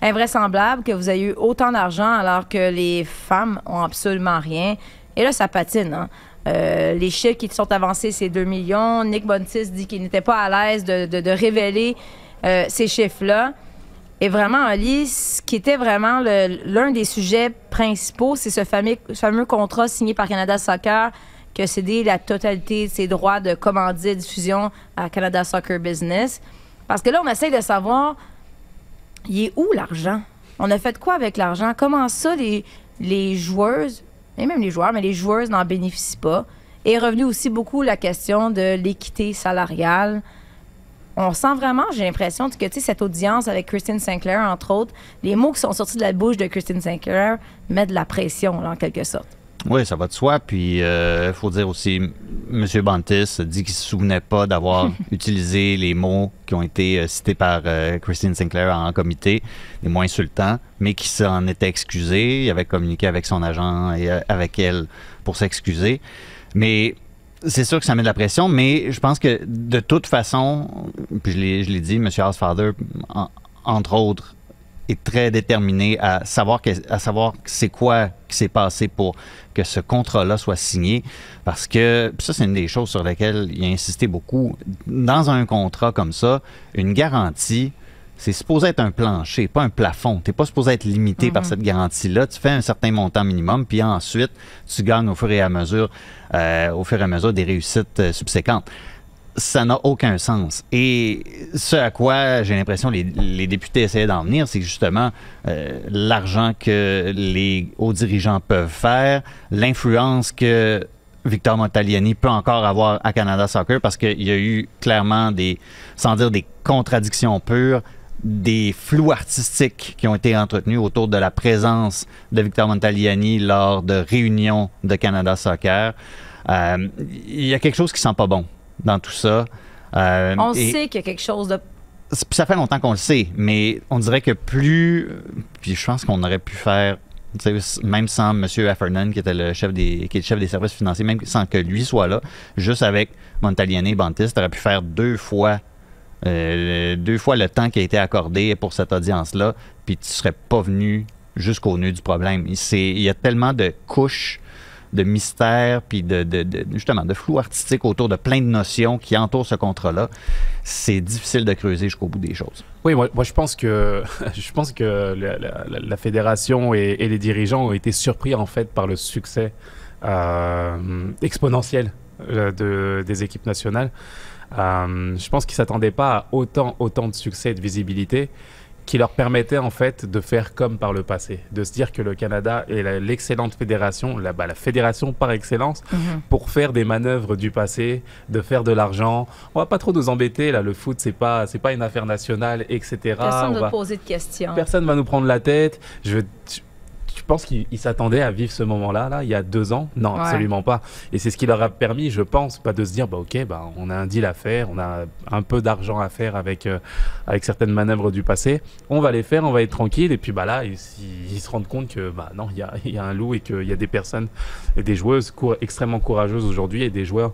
invraisemblable que vous ayez eu autant d'argent alors que les femmes ont absolument rien. Et là, ça patine. hein. Euh, les chiffres qui sont avancés, c'est 2 millions. Nick Buntis dit qu'il n'était pas à l'aise de révéler euh, ces chiffres-là. Et vraiment, Ali, ce qui était vraiment l'un des sujets principaux, c'est ce fameux, fameux contrat signé par Canada Soccer qui a cédé la totalité de ses droits de commandite, diffusion à Canada Soccer Business. Parce que là, on essaie de savoir, il est où l'argent? On a fait quoi avec l'argent? Comment ça, les, les joueuses, et même les joueurs, mais les joueuses n'en bénéficient pas? Et est revenu aussi beaucoup la question de l'équité salariale. On sent vraiment, j'ai l'impression que tu sais, cette audience avec Christine Sinclair, entre autres, les mots qui sont sortis de la bouche de Christine Sinclair mettent de la pression, là, en quelque sorte. Oui, ça va de soi. Puis, il faut dire aussi, M. Bantis dit qu'il ne se souvenait pas d'avoir [laughs] utilisé les mots qui ont été euh, cités par euh, Christine Sinclair en comité, les mots insultants, mais qu'il s'en était excusé. Il avait communiqué avec son agent et euh, avec elle pour s'excuser. Mais c'est sûr que ça met de la pression, mais je pense que de toute façon, puis je l'ai- dit, M. Housefather, en- entre autres, est très déterminé à savoir que, à savoir c'est quoi qui s'est passé pour que ce contrat-là soit signé parce que ça c'est une des choses sur lesquelles il a insisté beaucoup dans un contrat comme ça une garantie c'est supposé être un plancher, pas un plafond. Tu n'es pas supposé être limité par Mhm. cette garantie-là. Tu fais un certain montant minimum, puis ensuite, tu gagnes au fur et à mesure, euh, au fur et à mesure des réussites euh, subséquentes ça n'a aucun sens. Et ce à quoi j'ai l'impression les, les députés essayaient d'en venir, c'est justement euh, l'argent que les hauts dirigeants peuvent faire, l'influence que Victor Montagliani peut encore avoir à Canada Soccer parce qu'il y a eu clairement des, sans dire des contradictions pures, des flous artistiques qui ont été entretenus autour de la présence de Victor Montagliani lors de réunions de Canada Soccer. Euh, Il y a quelque chose qui sent pas bon dans tout ça. Euh, On sait qu'il y a quelque chose de ça fait longtemps qu'on le sait, mais on dirait que plus. Puis je pense qu'on aurait pu faire. Même sans M. Heffernan, qui était le chef des, qui est le chef des services financiers, même sans que lui soit là, juste avec Montagliani et Bantis, tu aurais pu faire deux fois, euh, deux fois le temps qui a été accordé pour cette audience-là, puis tu serais pas venu jusqu'au nœud du problème. Il, y a tellement de couches de mystères, puis de, justement de flou artistique autour de plein de notions qui entourent ce contrat-là. C'est difficile de creuser jusqu'au bout des choses. Oui, moi, je pense que [laughs] je pense que la, fédération et, les dirigeants ont été surpris en fait par le succès euh, exponentiel euh, de, des équipes nationales. Euh, je pense qu'ils s'attendaient pas à autant autant de succès et de visibilité qui leur permettait en fait de faire comme par le passé, de se dire que le Canada est l'excellente fédération, la, bah, la fédération par excellence, Mhm. pour faire des manœuvres du passé, de faire de l'argent. On va pas trop nous embêter là, le foot c'est pas c'est pas une affaire nationale, etc. Personne On ne va- poser de questions. Personne va nous prendre la tête. Je, je, je pense qu'ils ils s'attendaient à vivre ce moment-là, là, il y a deux ans. Non, Ouais. absolument pas. Et c'est ce qui leur a permis, je pense, pas de se dire, bah ok, bah on a un deal à faire, on a un peu d'argent à faire avec euh, avec certaines manœuvres du passé. On va les faire, on va être tranquille. Et puis bah là, ils, ils- ils se rendent compte que bah non, il y a, y a un loup et qu'il y a des personnes et des joueuses cour- extrêmement courageuses aujourd'hui et des joueurs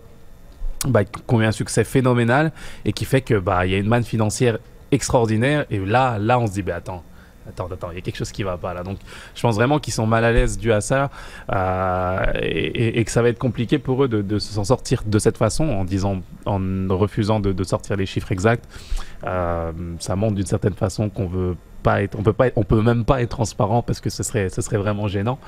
bah, qui ont eu un succès phénoménal et qui fait que bah il y a une manne financière extraordinaire et là là on se dit bah attends attends, attends, il y a quelque chose qui va pas là. Donc, je pense vraiment qu'ils sont mal à l'aise dû à ça euh, et, que ça va être compliqué pour eux de, de s'en sortir de cette façon en disant, en refusant de, sortir les chiffres exacts. Euh, ça montre d'une certaine façon qu'on veut pas être, on peut pas, être- on peut même pas être transparent parce que ce serait, ce serait vraiment gênant.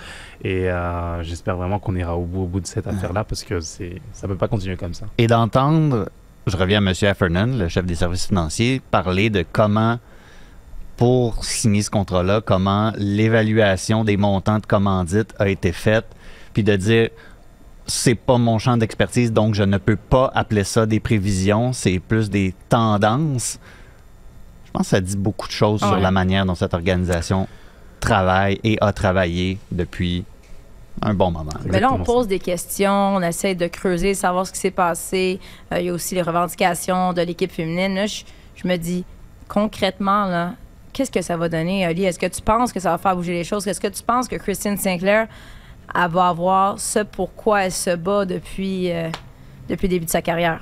Et euh, j'espère vraiment qu'on ira au bout, au bout de cette affaire-là parce que c'est, ça peut pas continuer comme ça. Et d'entendre, je reviens à M. Heffernan, le chef des services financiers, parler de comment, pour signer ce contrat-là, comment l'évaluation des montants de commandite a été faite, puis de dire c'est pas mon champ d'expertise, donc je ne peux pas appeler ça des prévisions, c'est plus des tendances. Je pense que ça dit beaucoup de choses sur la manière dont cette organisation travaille et a travaillé depuis un bon moment. Mais là, on pose des questions, on essaie de creuser, savoir ce qui s'est passé. Euh, il y a aussi les revendications de l'équipe féminine. Là, je, je me dis, concrètement, là, qu'est-ce que ça va donner, Ali? Est-ce que tu penses que ça va faire bouger les choses? Est-ce que tu penses que Christine Sinclair elle va avoir ce pourquoi elle se bat depuis, euh, depuis le début de sa carrière?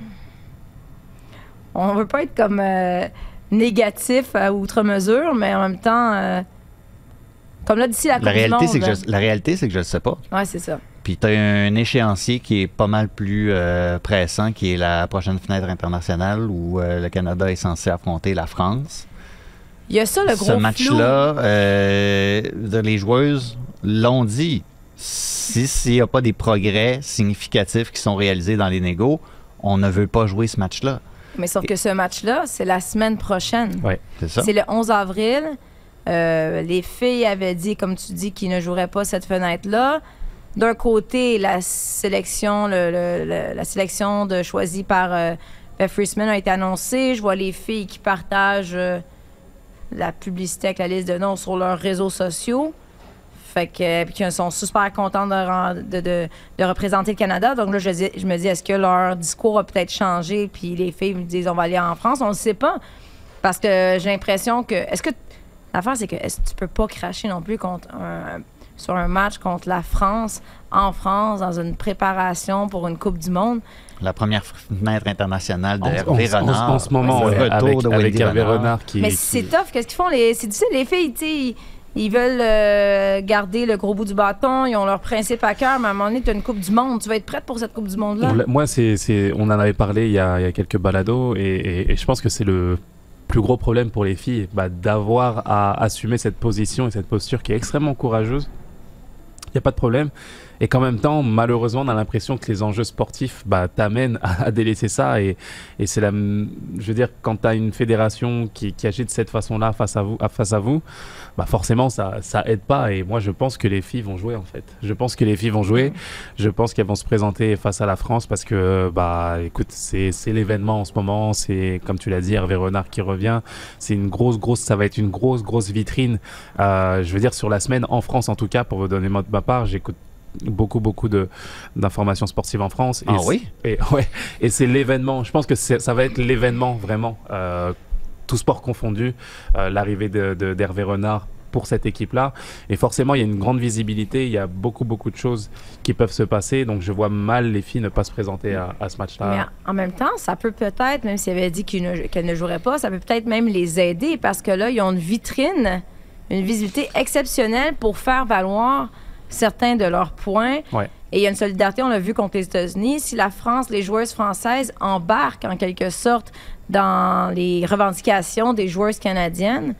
On veut pas être comme euh, négatif à outre mesure, mais en même temps, euh, comme là, d'ici la Coupe La du réalité, Monde, c'est que là. je, la réalité, c'est que je ne sais pas. Ouais, c'est ça. Puis tu as un échéancier qui est pas mal plus euh, pressant, qui est la prochaine fenêtre internationale où euh, le Canada est censé affronter la France. Il y a ça, le gros Ce match-là, euh, les joueuses l'ont dit. Si- S'il n'y a pas des progrès significatifs qui sont réalisés dans les négos, on ne veut pas jouer ce match-là. Mais sauf que ce match-là, c'est la semaine prochaine. Ouais, c'est ça. C'est le 11 avril. Euh, les filles avaient dit, comme tu dis, qu'ils ne joueraient pas cette fenêtre-là. D'un côté, la sélection, le- le- le- la sélection de, choisie par euh, Beth Friesman a été annoncée. Je vois les filles qui partagent euh, la publicité avec la liste de noms sur leurs réseaux sociaux. Fait que, puis qu'elles sont super contentes de, de, de- représenter le Canada. Donc là, je, je me dis, est-ce que leur discours a peut-être changé? Puis les filles me disent, on va aller en France? On ne sait pas. Parce que j'ai l'impression que. Est-ce que. L'affaire, c'est que est-ce que tu peux pas cracher non plus contre un- sur un match contre la France, en France, dans une préparation pour une Coupe du Monde? La première fenêtre internationale de Hervé Renard. en ce moment, le ouais, retour avec- de avec Hervé Renard. Renard qui- Mais c'est tough. Qu'est-ce qu'ils font? Les, c'est difficile. Les filles, tu sais, ils, veulent euh, garder le gros bout du bâton. Ils ont leur principe à cœur. Mais à un moment donné, tu as une Coupe du Monde. Tu vas être prête pour cette Coupe du Monde-là? Moi, c'est, c'est- on en avait parlé il y a, il y a quelques balados et, et- et je pense que c'est le plus gros problème pour les filles bah, d'avoir à assumer cette position et cette posture qui est extrêmement courageuse. N'y a pas de problème. Et qu'en même temps, malheureusement, on a l'impression que les enjeux sportifs bah, t'amènent à, délaisser ça. Et, et c'est la, je veux dire, quand tu as une fédération qui, qui agit de cette façon-là face à vous, à- face à vous bah forcément, ça, ça aide pas. Et moi, je pense que les filles vont jouer, en fait. Je pense que les filles vont jouer. Je pense qu'elles vont se présenter face à la France parce que, bah, écoute, c'est l'événement en ce moment. C'est, comme tu l'as dit, Hervé Renard qui revient. C'est une grosse, grosse, ça va être une grosse, grosse vitrine. Euh, je veux dire, sur la semaine, en France en tout cas, pour vous donner ma part, j'écoute beaucoup beaucoup de d'informations sportives en France Ah c'est- oui? et [laughs] ouais et c'est l'événement je pense que ça va être l'événement vraiment euh, tout sport confondu euh, l'arrivée de d'Hervé Renard pour cette équipe-là. Et forcément, il y a une grande visibilité, il y a beaucoup, beaucoup de choses qui peuvent se passer. Donc, je vois mal les filles ne pas se présenter à, à ce Mais match-là. en même temps, ça peut peut-être, même si elle avait dit qu'ils ne- qu'elle ne jouerait pas, ça peut peut-être même les aider parce que là, ils ont une vitrine, une visibilité exceptionnelle pour faire valoir certains de leurs points. Ouais. Et il y a une solidarité, on l'a vu contre les États-Unis. Si la France, les joueuses françaises embarquent en quelque sorte dans les revendications des joueuses canadiennes,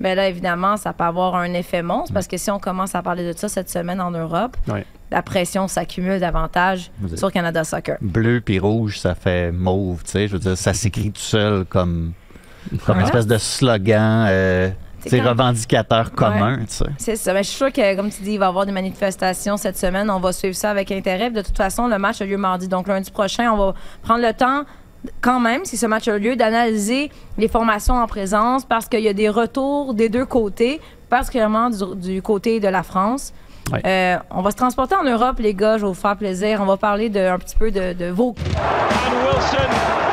bien là, évidemment, ça peut avoir un effet monstre parce que si on commence à parler de ça cette semaine en Europe, Ouais. la pression s'accumule davantage Vous sur Canada Soccer. Bleu puis rouge, ça fait mauve, tu sais. Je veux dire, ça s'écrit tout seul comme, comme une espèce de slogan, euh, C'est revendicateur commun, Ouais. tu sais. C'est ça. Mais je suis sûre que, comme tu dis, il va y avoir des manifestations cette semaine. On va suivre ça avec intérêt. De toute façon, le match a lieu mardi. Donc, lundi prochain, on va prendre le temps, quand même, si ce match a lieu, d'analyser les formations en présence parce qu'il y a des retours des deux côtés, particulièrement du, du côté de la France. Ouais. Euh, on va se transporter en Europe, les gars. Je vais vous faire plaisir. On va parler de, un petit peu de, de vos And Wilson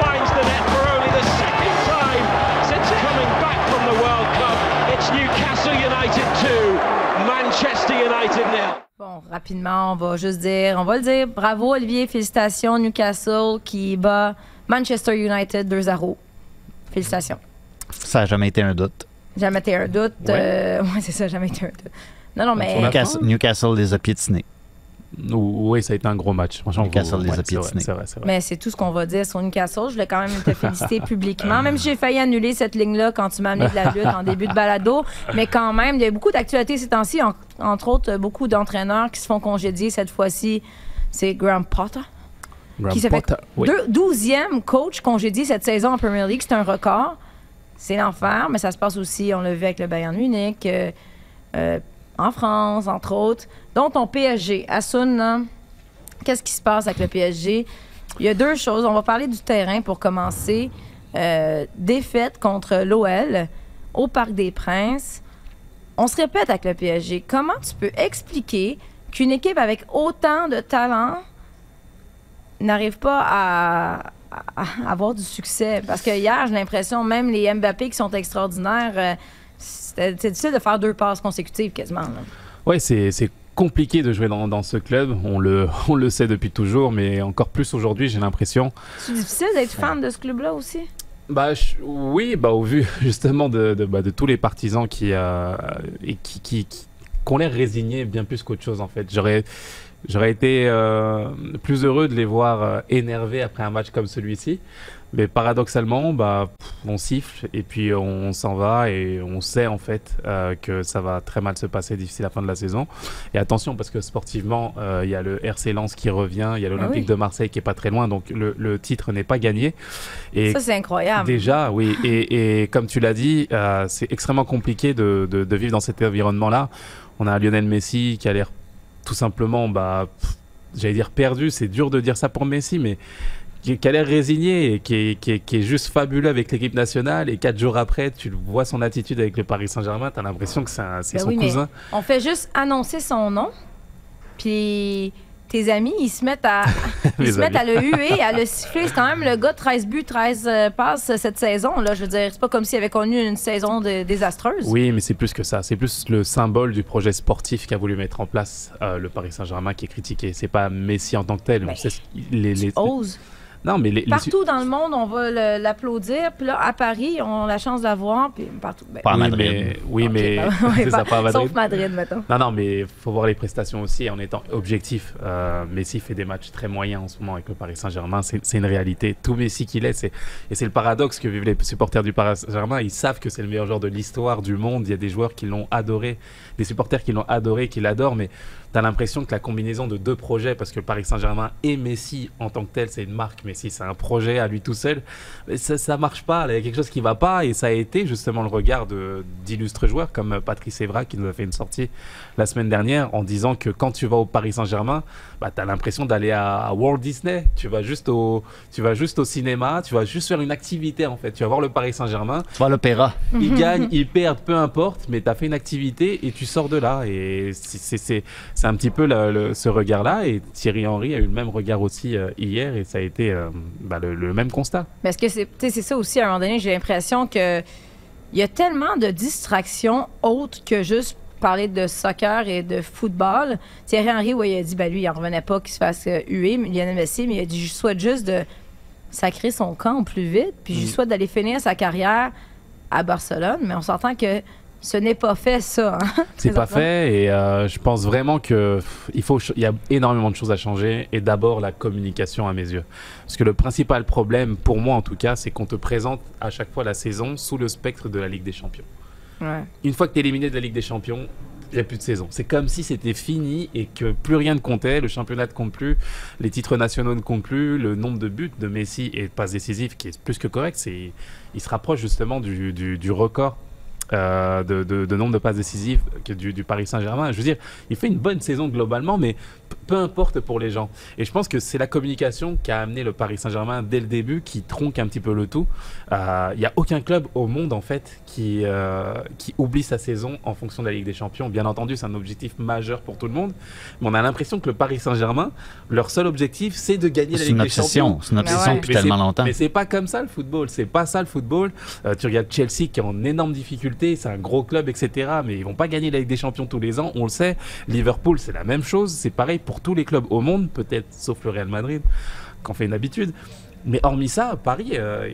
Newcastle United 2, Manchester United nil. Bon, rapidement, on va juste dire, on va le dire. Bravo, Olivier. Félicitations, Newcastle qui bat Manchester United 2-0. Félicitations. Ça n'a jamais été un doute. Jamais été un doute. Ouais. euh, [laughs] ouais, c'est ça, jamais été un doute. Non, non, mais. Newcastle, Newcastle les a piétinés. Oui, ça a été un gros match. Franchement, Newcastle vous- les a ouais, c'est vrai, piétinés. c'est vrai, c'est vrai. Mais c'est tout ce qu'on va dire sur Newcastle. Je voulais quand même te [laughs] féliciter publiquement. Même si j'ai failli annuler cette ligne-là quand tu m'as amené de la lutte en début de balado. Mais quand même, il y a beaucoup d'actualités ces temps-ci. en- entre autres, beaucoup d'entraîneurs qui se font congédier cette fois-ci. C'est Graham Potter. Graham qui se fait Potter, oui. deux- 12e coach congédié cette saison en Premier League. C'est un record. C'est l'enfer, mais ça se passe aussi, on l'a vu avec le Bayern Munich, euh, euh, en France, entre autres. Donc, ton PSG, là, qu'est-ce qui se passe avec le PSG? Il y a deux choses. On va parler du terrain pour commencer. Euh, défaite contre l'OL au Parc des Princes. On se répète avec le PSG. Comment tu peux expliquer qu'une équipe avec autant de talent n'arrive pas à avoir du succès? Parce que hier, j'ai l'impression, même les Mbappé qui sont extraordinaires, euh, c'était c'est difficile de faire deux passes consécutives quasiment. là. Ouais, c'est compliqué de jouer dans, dans ce club. On le, [laughs] on le sait depuis toujours, mais encore plus aujourd'hui, j'ai l'impression. C'est difficile d'être fan de ce club-là aussi? Bah je- oui, bah au vu [laughs] justement de, de, bah, de tous les partisans qui, euh, et qui, qui, qui, qui ont l'air résignés bien plus qu'autre chose en fait. J'aurais j'aurais été euh, plus heureux de les voir euh, énervés après un match comme celui-ci. Mais paradoxalement, bah, pff, on siffle et puis on s'en va et on sait en fait euh, que ça va très mal se passer d'ici la fin de la saison. Et attention parce que sportivement, euh, il y a le RC Lens qui revient, il y a l'Olympique oui. de Marseille qui est pas très loin, donc le, le titre n'est pas gagné. Et Ça, c'est incroyable. Déjà, oui. Et, et comme tu l'as dit, euh, c'est extrêmement compliqué de, de- de vivre dans cet environnement-là. On a Lionel Messi qui a l'air tout simplement, bah, j'allais dire perdu. C'est dur de dire ça pour Messi, mais qui, qui a l'air résigné et qui est, qui est- qui est juste fabuleux avec l'équipe nationale. Et quatre jours après, tu vois son attitude avec le Paris Saint-Germain. Tu as l'impression que c'est Ben son oui, mais cousin. On fait juste annoncer son nom, puis tes amis, ils se mettent à, [laughs] ils se mettent à le huer, à le siffler. C'est quand même le gars 13 buts, 13 euh, passes cette saison. Là, je veux dire, c'est pas comme s'il avait connu une saison de- désastreuse. Oui, mais c'est plus que ça. C'est plus le symbole du projet sportif qu'a voulu mettre en place euh, le Paris Saint-Germain qui est critiqué. C'est pas Messi en tant que tel. On sait ce qu'il- les, les- Ose. Non, mais les, les- Partout dans le monde, on va l'applaudir. Puis là, à Paris, on a la chance de la voir. Puis partout. ben, oui, mais, oui, mais [laughs] Ouais, ça, pas- pas à Madrid. Sauf Madrid, mettons. Non, non, mais faut voir les prestations aussi en étant objectif. Euh, Messi fait des matchs très moyens en ce moment avec le Paris Saint-Germain. C'est c'est une réalité. Tout Messi qu'il est, c'est et c'est le paradoxe que vivent les supporters du Paris Saint-Germain. Ils savent que c'est le meilleur joueur de l'histoire du monde. Il y a des joueurs qui l'ont adoré, des supporters qui l'ont adoré, qui l'adorent, mais tu as l'impression que la combinaison de deux projets, parce que le Paris Saint-Germain et Messi en tant que tel, c'est une marque. Messi, c'est un projet à lui tout seul. Ça, ça marche pas. Il y a quelque chose qui va pas et ça a été justement le regard de- d'illustres joueurs comme Patrice Evra qui nous a fait une sortie la semaine dernière en disant que quand tu vas au Paris Saint-Germain, bah, tu as l'impression d'aller à, à Walt Disney. Tu vas, juste au, tu vas juste au cinéma, tu vas juste faire une activité en fait. Tu vas voir le Paris Saint-Germain. Tu vas à l'opéra. Ils gagnent, ils perdent, peu importe, mais tu as fait une activité et tu sors de là. Et c'est- c'est un petit peu le- le- ce regard-là. Et Thierry Henry a eu le même regard aussi euh, hier et ça a été euh, bah, le, le même constat. Mais est-ce que c'est ça aussi, à un moment donné, j'ai l'impression que il y a tellement de distractions autres que juste parler de soccer et de football. Thierry Henry, ouais, il a dit, ben lui, il en revenait pas qu'il se fasse euh, huer, Lionel Messi, mais il a dit, je souhaite juste de sacrer son camp au plus vite, puis je Mm. souhaite d'aller finir sa carrière à Barcelone, mais on s'entend que ce n'est pas fait, ça. hein, C'est [laughs] pas fait et euh, je pense vraiment que pff, il faut il y a énormément de choses à changer et d'abord la communication à mes yeux. Parce que le principal problème pour moi en tout cas, c'est qu'on te présente à chaque fois la saison sous le spectre de la Ligue des Champions. Ouais. Une fois que tu es éliminé de la Ligue des Champions, il n'y a plus de saison. C'est comme si c'était fini et que plus rien ne comptait, le championnat ne compte plus, les titres nationaux ne comptent plus, le nombre de buts de Messi et de passes décisives qui est plus que correct, c'est, il se rapproche justement du, du- du record euh, de, de- de nombre de passes décisives du, du Paris Saint-Germain. Je veux dire, il fait une bonne saison globalement, mais peu importe pour les gens. Et je pense que c'est la communication qui a amené le Paris Saint-Germain dès le début, qui tronque un petit peu le tout. Euh, Il n'y a aucun club au monde, en fait, qui, euh, qui oublie sa saison en fonction de la Ligue des Champions. Bien entendu, c'est un objectif majeur pour tout le monde, mais on a l'impression que le Paris Saint-Germain, leur seul objectif, c'est de gagner la C'est Ligue une des obsession. Champions. C'est une obsession Ouais. depuis Mais tellement c'est- longtemps. Mais c'est pas comme ça le football. C'est pas ça le football. Euh, tu regardes Chelsea qui est en énorme difficulté. C'est un gros club, etc. Mais ils vont pas gagner la Ligue des Champions tous les ans. On le sait. Liverpool, c'est la même chose. C'est pareil pour tous les clubs au monde, peut-être sauf le Real Madrid, qu'on fait une habitude. Mais hormis ça, Paris. euh,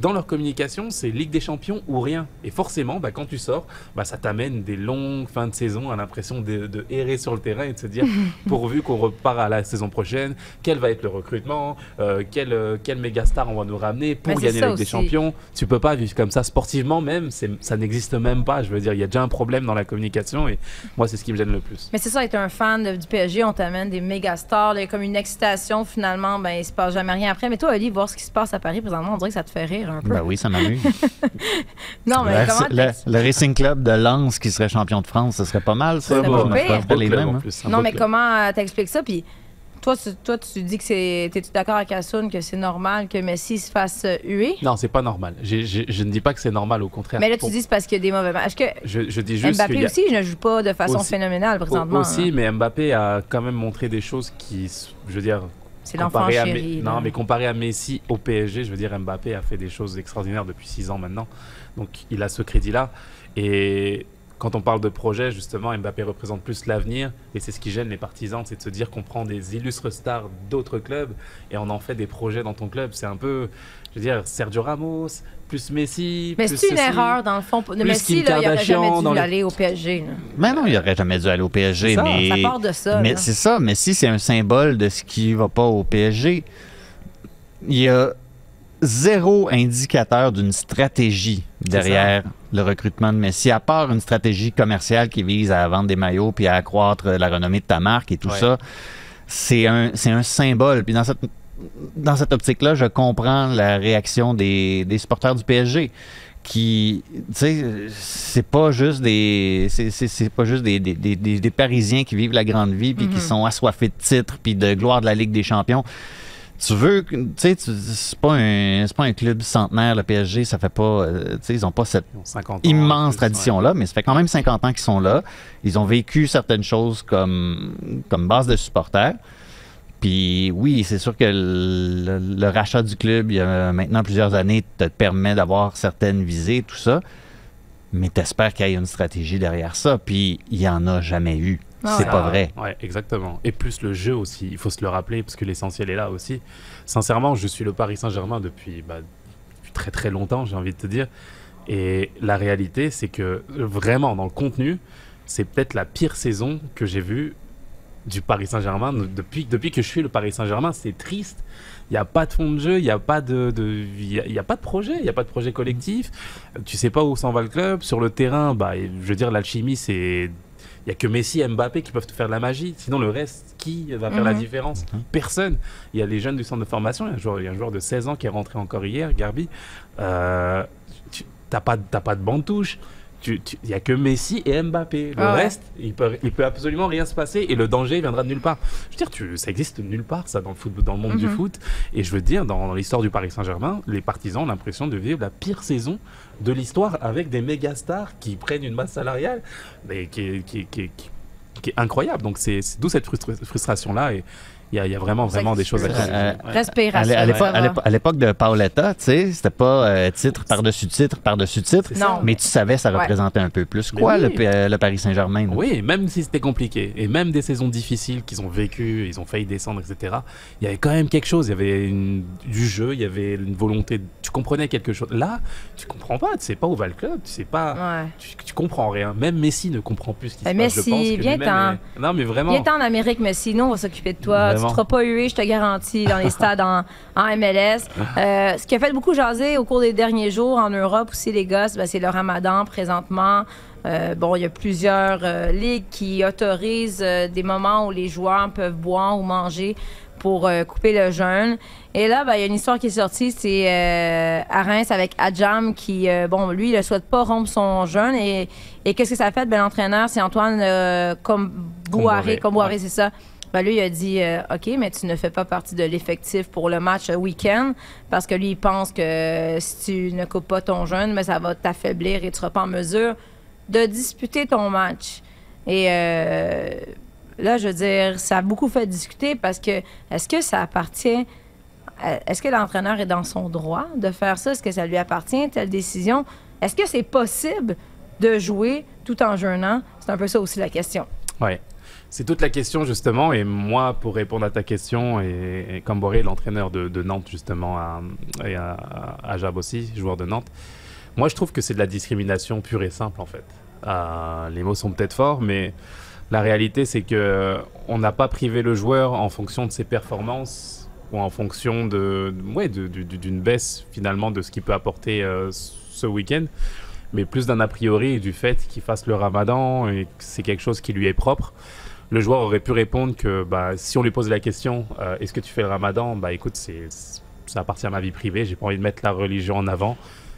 dans leur communication, c'est Ligue des Champions ou rien. Et forcément, bah, quand tu sors, bah, ça t'amène des longues fins de saison à l'impression de, de errer sur le terrain et de se dire, [laughs] pourvu qu'on repart à la saison prochaine, quel va être le recrutement, euh, quel, euh, quel méga star on va nous ramener pour c'est gagner la Ligue des. Champions. Tu peux pas vivre comme ça sportivement même, ça n'existe même pas. Je veux dire, il y a déjà un problème dans la communication et moi, c'est ce qui me gêne le plus. Mais c'est ça, être un fan du PSG, on t'amène des méga stars, il y a comme une excitation, finalement, ben, il se passe jamais rien après. Mais toi, Ali, voir ce qui se passe à Paris présentement, on dirait que ça te fait rire un peu. Ben oui, ça m'amuse. [laughs] non, mais le, comment le- le Racing Club de Lens qui serait champion de France, ce serait pas mal, ça. Pas pire. les mêmes, hein. plus, Non, mais club. comment euh, t'expliques ça? Puis toi, tu- toi, tu dis que c'est. T'es-tu d'accord avec Assoun que c'est normal que Messi se fasse euh, huer? Non, c'est pas normal. Je ne dis pas que c'est normal, au contraire. Mais là, tu dis c'est parce qu'il y a des mauvais matchs. Que je, je dis juste Mbappé a- aussi ne joue pas de façon Aussi- phénoménale présentement? Aussi, hein? mais Mbappé a quand même montré des choses qui, je veux dire. C'est l'enfant chéri. Non, mais comparé à Messi au PSG, je veux dire, Mbappé a fait des choses extraordinaires depuis six ans maintenant. Donc, il a ce crédit-là. Et quand on parle de projet, justement, Mbappé représente plus l'avenir. Et c'est ce qui gêne les partisans, c'est de se dire qu'on prend des illustres stars d'autres clubs et on en fait des projets dans ton club. C'est un peu, je veux dire, Sergio Ramos, plus Messi. Mais c'est une ceci. erreur, dans le fond. Plus Messi, Kim là, il aurait Kardashian jamais dans dû les- aller au PSG. là. Mais non, il aurait jamais dû aller au PSG. Ça, mais ça part de ça, Mais c'est ça, mais si c'est un symbole de ce qui va pas au PSG, il y a zéro indicateur d'une stratégie derrière le recrutement de Messi, à part une stratégie commerciale qui vise à vendre des maillots puis à accroître la renommée de ta marque et tout Ouais. ça. C'est un, c'est un symbole. Puis dans cette, dans cette optique-là, je comprends la réaction des, des supporters du PSG qui, tu sais, c'est pas juste des, c'est, pas juste des, des, des- Parisiens qui vivent la grande vie puis qui Mhm. sont assoiffés de titres puis de gloire de la Ligue des Champions. Tu veux, tu sais, c'est pas un, c'est pas un club centenaire le PSG, ça fait pas, euh, tu sais, ils ont pas cette 50 ans, immense tradition-là, mais ça fait quand même 50 ans qu'ils sont là. Ils ont vécu certaines choses comme, comme base de supporters. Puis oui, c'est sûr que le, le rachat du club, il y a maintenant plusieurs années, te permet d'avoir certaines visées, tout ça. Mais t'espères qu'il y ait une stratégie derrière ça. Puis il n'y en a jamais eu. C'est pas Ah, vrai. Ouais, exactement. Et plus le jeu aussi, il faut se le rappeler parce que l'essentiel est là aussi. Sincèrement, je suis le Paris Saint-Germain depuis, bah, depuis très très longtemps, j'ai envie de te dire. Et la réalité, c'est que vraiment, dans le contenu, c'est peut-être la pire saison que j'ai vue du Paris Saint-Germain depuis, depuis que je suis le Paris Saint-Germain. C'est triste. Il n'y a pas de fond de jeu, il n'y a, pas de, de- il y a, y a pas de projet, il n'y a pas de projet collectif. Tu sais pas où s'en va le club. Sur le terrain, bah, je veux dire, l'alchimie, c'est. Il n'y a que Messi et Mbappé qui peuvent te faire de la magie. Sinon, le reste, qui va faire la Mhm. différence Personne. Il y a les jeunes du centre de formation. Il y a un joueur, il y a un joueur de 16 ans qui est rentré encore hier, Garbi. Euh, tu n'as pas, t'as pas de bande touche. Il n'y a que Messi et Mbappé. Le Ah ouais. reste, il peut, il peut absolument rien se passer et le danger viendra de nulle part. Je veux dire, tu, ça existe nulle part, ça, dans le, football, dans le monde du Mhm. foot. Et je veux dire, dans, dans l'histoire du Paris Saint-Germain, les partisans ont l'impression de vivre la pire saison de l'histoire avec des méga stars qui prennent une masse salariale mais qui, est- qui, est- qui est- qui- qui est incroyable. Donc, c'est c'est d'où cette frustra- frustration-là. Et il y a, il y a vraiment, vraiment des choses à corriger. Euh, Ouais. Respiration. À l'é- à l'époque- de Paoletta, tu sais, c'était pas euh, titre par-dessus titre par-dessus titre, ça. mais tu savais ça Ouais. représentait un peu plus quoi oui. le, Paris Saint-Germain. Oui, même si c'était compliqué, et même des saisons difficiles qu'ils ont vécues, ils ont failli descendre, etc., il y avait quand même quelque chose, il y avait une- du jeu, il y avait une volonté, tu comprenais quelque chose. Là, tu comprends pas, tu sais pas où va le club, tu sais pas, Ouais. tu, tu comprends rien. Même Messi ne comprend plus ce qui se Ben, passe, je Messi, pense. que viens lui-même t'en. est- Non, mais vraiment. Viens-t'en en Amérique, mais sinon, on va s'occuper de toi. Tu ne seras pas hué, je te garantis, dans les [laughs] stades en, en MLS. Euh, ce qui a fait beaucoup jaser au cours des derniers jours en Europe aussi, les gosses, ben, c'est le ramadan présentement. Euh, bon, il y a plusieurs euh, ligues qui autorisent des moments où les joueurs peuvent boire ou manger pour couper le jeûne. Et là, ben, il y a une histoire qui est sortie, c'est euh, à Reims avec Adjam qui, euh, bon, lui, il ne souhaite pas rompre son jeûne. Et, et qu'est-ce que ça a fait? Ben, l'entraîneur, c'est Antoine euh, Comboiré, Comboiré, Comboiré, ouais. c'est ça. Ben, lui, il a dit euh, OK, mais tu ne fais pas partie de l'effectif pour le match euh, week-end parce que lui, il pense que si tu ne coupes pas ton jeûne, mais ça va t'affaiblir et tu ne seras pas en mesure de disputer ton match. Et euh, là, je veux dire, ça a beaucoup fait discuter parce que est-ce que ça appartient. euh, Est-ce que l'entraîneur est dans son droit de faire ça? Est-ce que ça lui appartient, telle décision? Est-ce que c'est possible de jouer tout en jeûnant? C'est un peu ça aussi la question. Ouais. C'est toute la question justement, et moi pour répondre à ta question, et, Camboré, l'entraîneur de, Nantes justement, et à, Jab aussi, joueur de Nantes, moi je trouve que c'est de la discrimination pure et simple en fait. Euh, les mots sont peut-être forts, mais la réalité c'est que on n'a pas privé le joueur en fonction de ses performances ou en fonction de, ouais, d'une baisse finalement de ce qu'il peut apporter euh, ce week-end, mais plus d'un a priori du fait qu'il fasse le ramadan et que c'est quelque chose qui lui est propre. Le joueur aurait pu répondre que bah, si on lui pose la question euh, est-ce que tu fais le ramadan? Bah écoute, c'est, ça appartient à ma vie privée, j'ai pas envie de mettre la religion en avant.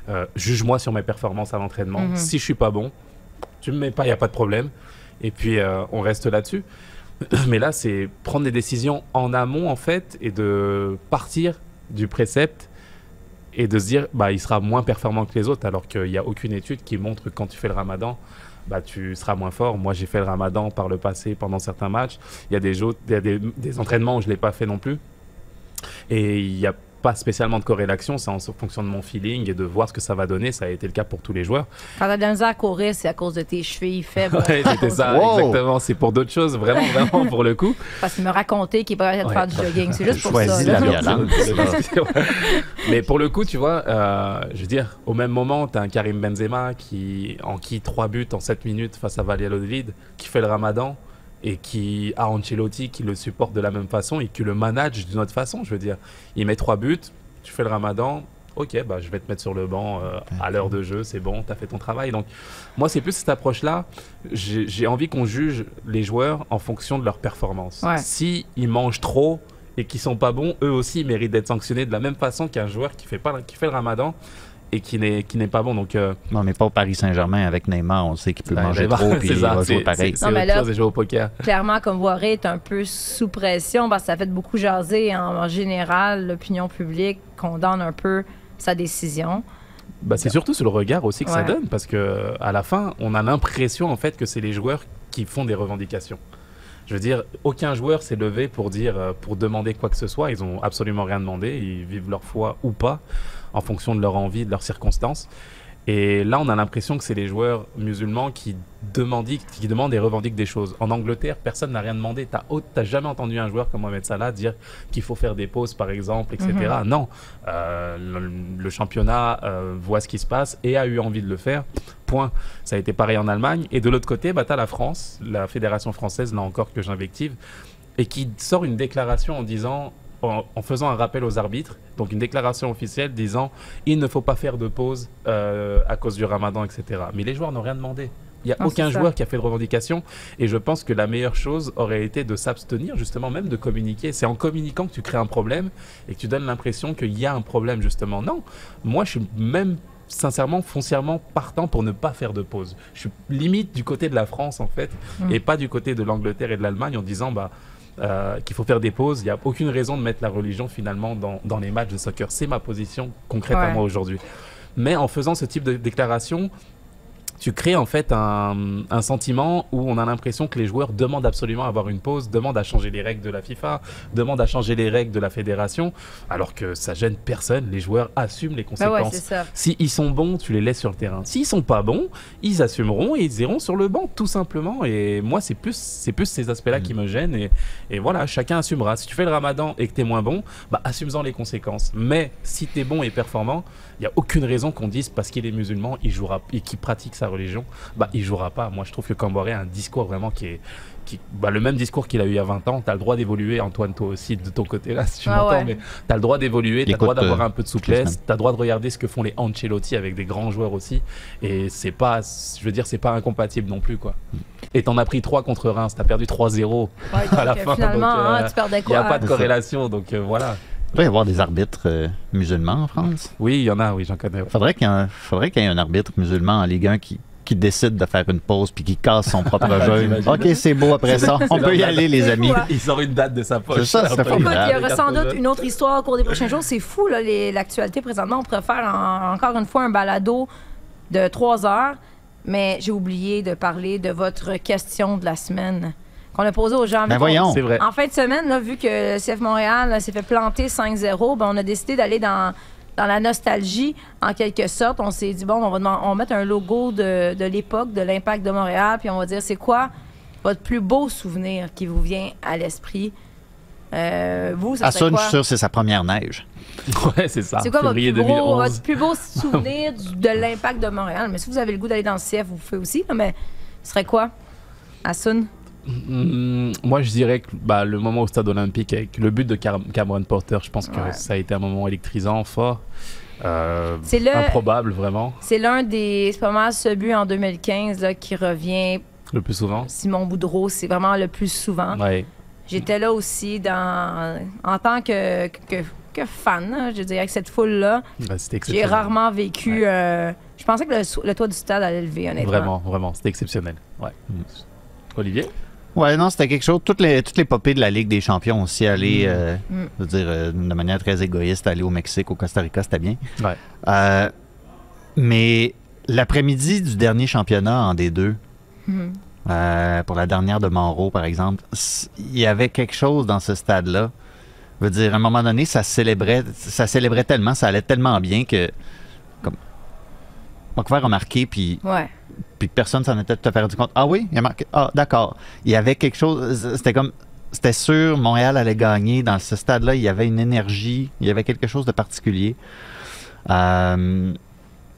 Euh, juge-moi sur mes performances à l'entraînement. Mhm. Si je suis pas bon, tu me mets pas, il y a pas de problème. Et puis euh, on reste là-dessus. [clears throat] Mais là, c'est prendre des décisions en amont en fait et de partir du précepte et de se dire bah il sera moins performant que les autres alors qu'il n'y a aucune étude qui montre que quand tu fais le ramadan bah tu seras moins fort. Moi j'ai fait le ramadan par le passé pendant certains matchs. Il y a des jours il y a des, entraînements où je l'ai pas fait non plus. Et il n'y a pas spécialement de corrélation c'est en fonction de mon feeling et de voir ce que ça va donner ça a été le cas pour tous les joueurs Quand t'as de la misère à courir, c'est à cause de tes chevilles faibles. ouais c'était ça Wow. exactement c'est pour d'autres choses vraiment vraiment pour le coup Parce qu'il me racontait qu'il pas capable de faire du jogging. C'est juste pour ça. la violence. [laughs] Mais pour le coup, tu vois, euh, je veux dire, au même moment, tu as un Karim Benzema qui en qui trois buts en 7 minutes face à Valladolid, qui fait le ramadan et qui a Ancelotti qui le supporte de la même façon et qui le manage d'une autre façon. Je veux dire, il met trois buts, tu fais le ramadan. Ok, bah, je vais te mettre sur le banc euh, à l'heure de jeu, c'est bon, tu as fait ton travail. Donc, moi, c'est plus cette approche-là. J'ai envie qu'on juge les joueurs en fonction de leur performance. Ouais. Si ils mangent trop et qu'ils sont pas bons, eux aussi ils méritent d'être sanctionnés de la même façon qu'un joueur qui fait pas qui fait le Ramadan et qui n'est qui n'est pas bon. Donc euh, Non, mais pas au Paris Saint-Germain avec Neymar. On sait qu'il peut Ouais, manger Neymar, trop [laughs] puis c'est il ça, va jouer c'est- pareil. c'est Non, mais autre chose au poker. Clairement, comme Voiré est un peu sous pression, parce que ça fait beaucoup jaser en, en général. L'opinion publique condamne un peu sa décision. Bah, c'est surtout sur le regard aussi que ça donne parce que à la fin, on a l'impression en fait que c'est les joueurs qui font des revendications. Je veux dire, aucun joueur s'est levé pour dire, euh, pour demander quoi que ce soit. Ils ont absolument rien demandé. Ils vivent leur foi ou pas, en fonction de leur envie, de leurs circonstances. Et là, on a l'impression que c'est les joueurs musulmans qui demandent, qui demandent et revendiquent des choses. En Angleterre, personne n'a rien demandé. T'as as jamais entendu un joueur comme Mohamed Salah dire qu'il faut faire des pauses, par exemple, etc. Mhm. Non, Euh, le, le championnat euh, voit ce qui se passe et a eu envie de le faire. Point. Ça a été pareil en Allemagne. Et de l'autre côté, bah, tu as la France, la fédération française, là encore que j'invective, et qui sort une déclaration en disant, en, en faisant un rappel aux arbitres, donc une déclaration officielle disant il ne faut pas faire de pause euh, à cause du ramadan, etc. Mais les joueurs n'ont rien demandé. Il n'y a Non, aucun joueur qui a fait de revendication. Et je pense que la meilleure chose aurait été de s'abstenir, justement, même de communiquer. C'est en communiquant que tu crées un problème et que tu donnes l'impression qu'il y a un problème, justement. Non, moi, je suis même sincèrement, foncièrement partant pour ne pas faire de pause. Je suis limite du côté de la France, en fait, Mm. et pas du côté de l'Angleterre et de l'Allemagne en disant, bah, euh, qu'il faut faire des pauses. Il n'y a aucune raison de mettre la religion finalement dans, dans les matchs de soccer. C'est ma position concrète à moi aujourd'hui. Mais en faisant ce type de déclaration, tu crées en fait un, un sentiment où on a l'impression que les joueurs demandent absolument à avoir une pause, demandent à changer les règles de la FIFA, demandent à changer les règles de la fédération, alors que ça gêne personne. Les joueurs assument les Bah ouais, conséquences. c'est ça. Si ils sont bons, tu les laisses sur le terrain. S'ils sont pas bons, ils assumeront et ils iront sur le banc, tout simplement. Et moi, c'est plus, c'est plus ces aspects-là qui me gênent. Et, et voilà, chacun assumera. Si tu fais le ramadan et que tu es moins bon, bah, assume-en les conséquences. Mais si tu es bon et performant, il n'y a aucune raison qu'on dise parce qu'il est musulman il jouera, et qu'il pratique sa religion, bah, il jouera pas. Moi, je trouve que Camboré a un discours vraiment qui est. Qui, bah, le même discours qu'il a eu il y a 20 ans, tu as le droit d'évoluer, Antoine, toi aussi, de ton côté là, si tu Ah m'entends, ouais. mais tu as le droit d'évoluer, tu as le droit d'avoir euh, un peu de souplesse, tu as le droit de regarder ce que font les Ancelotti avec des grands joueurs aussi. Et c'est pas, je veux dire, c'est pas incompatible non plus, quoi. Et t'en as pris 3 contre Reims, t'as perdu 3-0 [laughs] à la donc, fin. finalement, donc, hein, tu perdais Il n'y a pas de corrélation, donc euh, voilà. Il doit y avoir des arbitres euh, musulmans en France? Oui, il y en a, oui, j'en connais. Faudrait qu'il y, ait un- faudrait qu'il y ait un arbitre musulman en Ligue 1 qui, qui décide de faire une pause puis qui casse son propre [laughs] jeu. OK, c'est beau après ça. On peut y aller, les amis. Il sort une date de sa poche. C'est ça, c'est Écoute, il y aura sans doute une autre histoire au cours des prochains jours. C'est fou, là, les- l'actualité présentement. On pourrait faire en- encore une fois un balado de trois heures, mais j'ai oublié de parler de votre question de la semaine qu'on a posée aux gens. Ben voyons. C'est vrai. En fin de semaine, là, vu que le CF Montréal là, s'est fait planter 5-0, ben, on a décidé d'aller dans, dans la nostalgie, en quelque sorte. On s'est dit, bon, on va, demand- on va mettre un logo de, de l'époque, de l'impact de Montréal, puis on va dire, c'est quoi votre plus beau souvenir qui vous vient à l'esprit? Euh, vous, ça À serait ça, je quoi? suis sûr c'est sa première neige. Ouais, c'est ça. C'est quoi votre plus, beau, 2011. votre plus beau souvenir du- de l'impact de Montréal? Mais si vous avez le goût d'aller dans le CF, vous pouvez aussi. Mais ce serait quoi? Asun? Mm, Moi, je dirais que bah, le moment au stade olympique, avec le but de Cameron Porter, je pense que Ouais. ça a été un moment électrisant, fort. Euh, C'est le- Improbable, vraiment, C'est l'un des. C'est pas mal ce but en 2015 là, qui revient. le plus souvent. Simon Boudreau, c'est vraiment le plus souvent. Ouais. J'étais là aussi dans, en tant que, que, que fan, là, je dirais, avec cette foule-là. Ouais, C'était J'ai rarement vécu. euh, je pensais que le, toit du stade allait lever, honnêtement. Vraiment, vraiment, c'était exceptionnel. Ouais. Olivier? Ouais, non, c'était quelque chose. Toutes les, toutes les popées de la Ligue des champions aussi, aller, euh, Mm. je veux dire, euh, de manière très égoïste, aller au Mexique, au Costa Rica, c'était bien. Ouais. Euh, mais l'après-midi du dernier championnat en D2, Mhm. euh, pour la dernière de Monroe, par exemple, il y avait quelque chose dans ce stade-là. Je veux dire, à un moment donné, ça célébrait, ça célébrait tellement, ça allait tellement bien que, comme, on va remarquer, puis Ouais. Puis personne s'en était tout à fait rendu compte. Ah oui, il a marqué. Ah, d'accord. Il y avait quelque chose. C'était comme. C'était sûr, Montréal allait gagner. Dans ce stade-là, il y avait une énergie, il y avait quelque chose de particulier. Euh,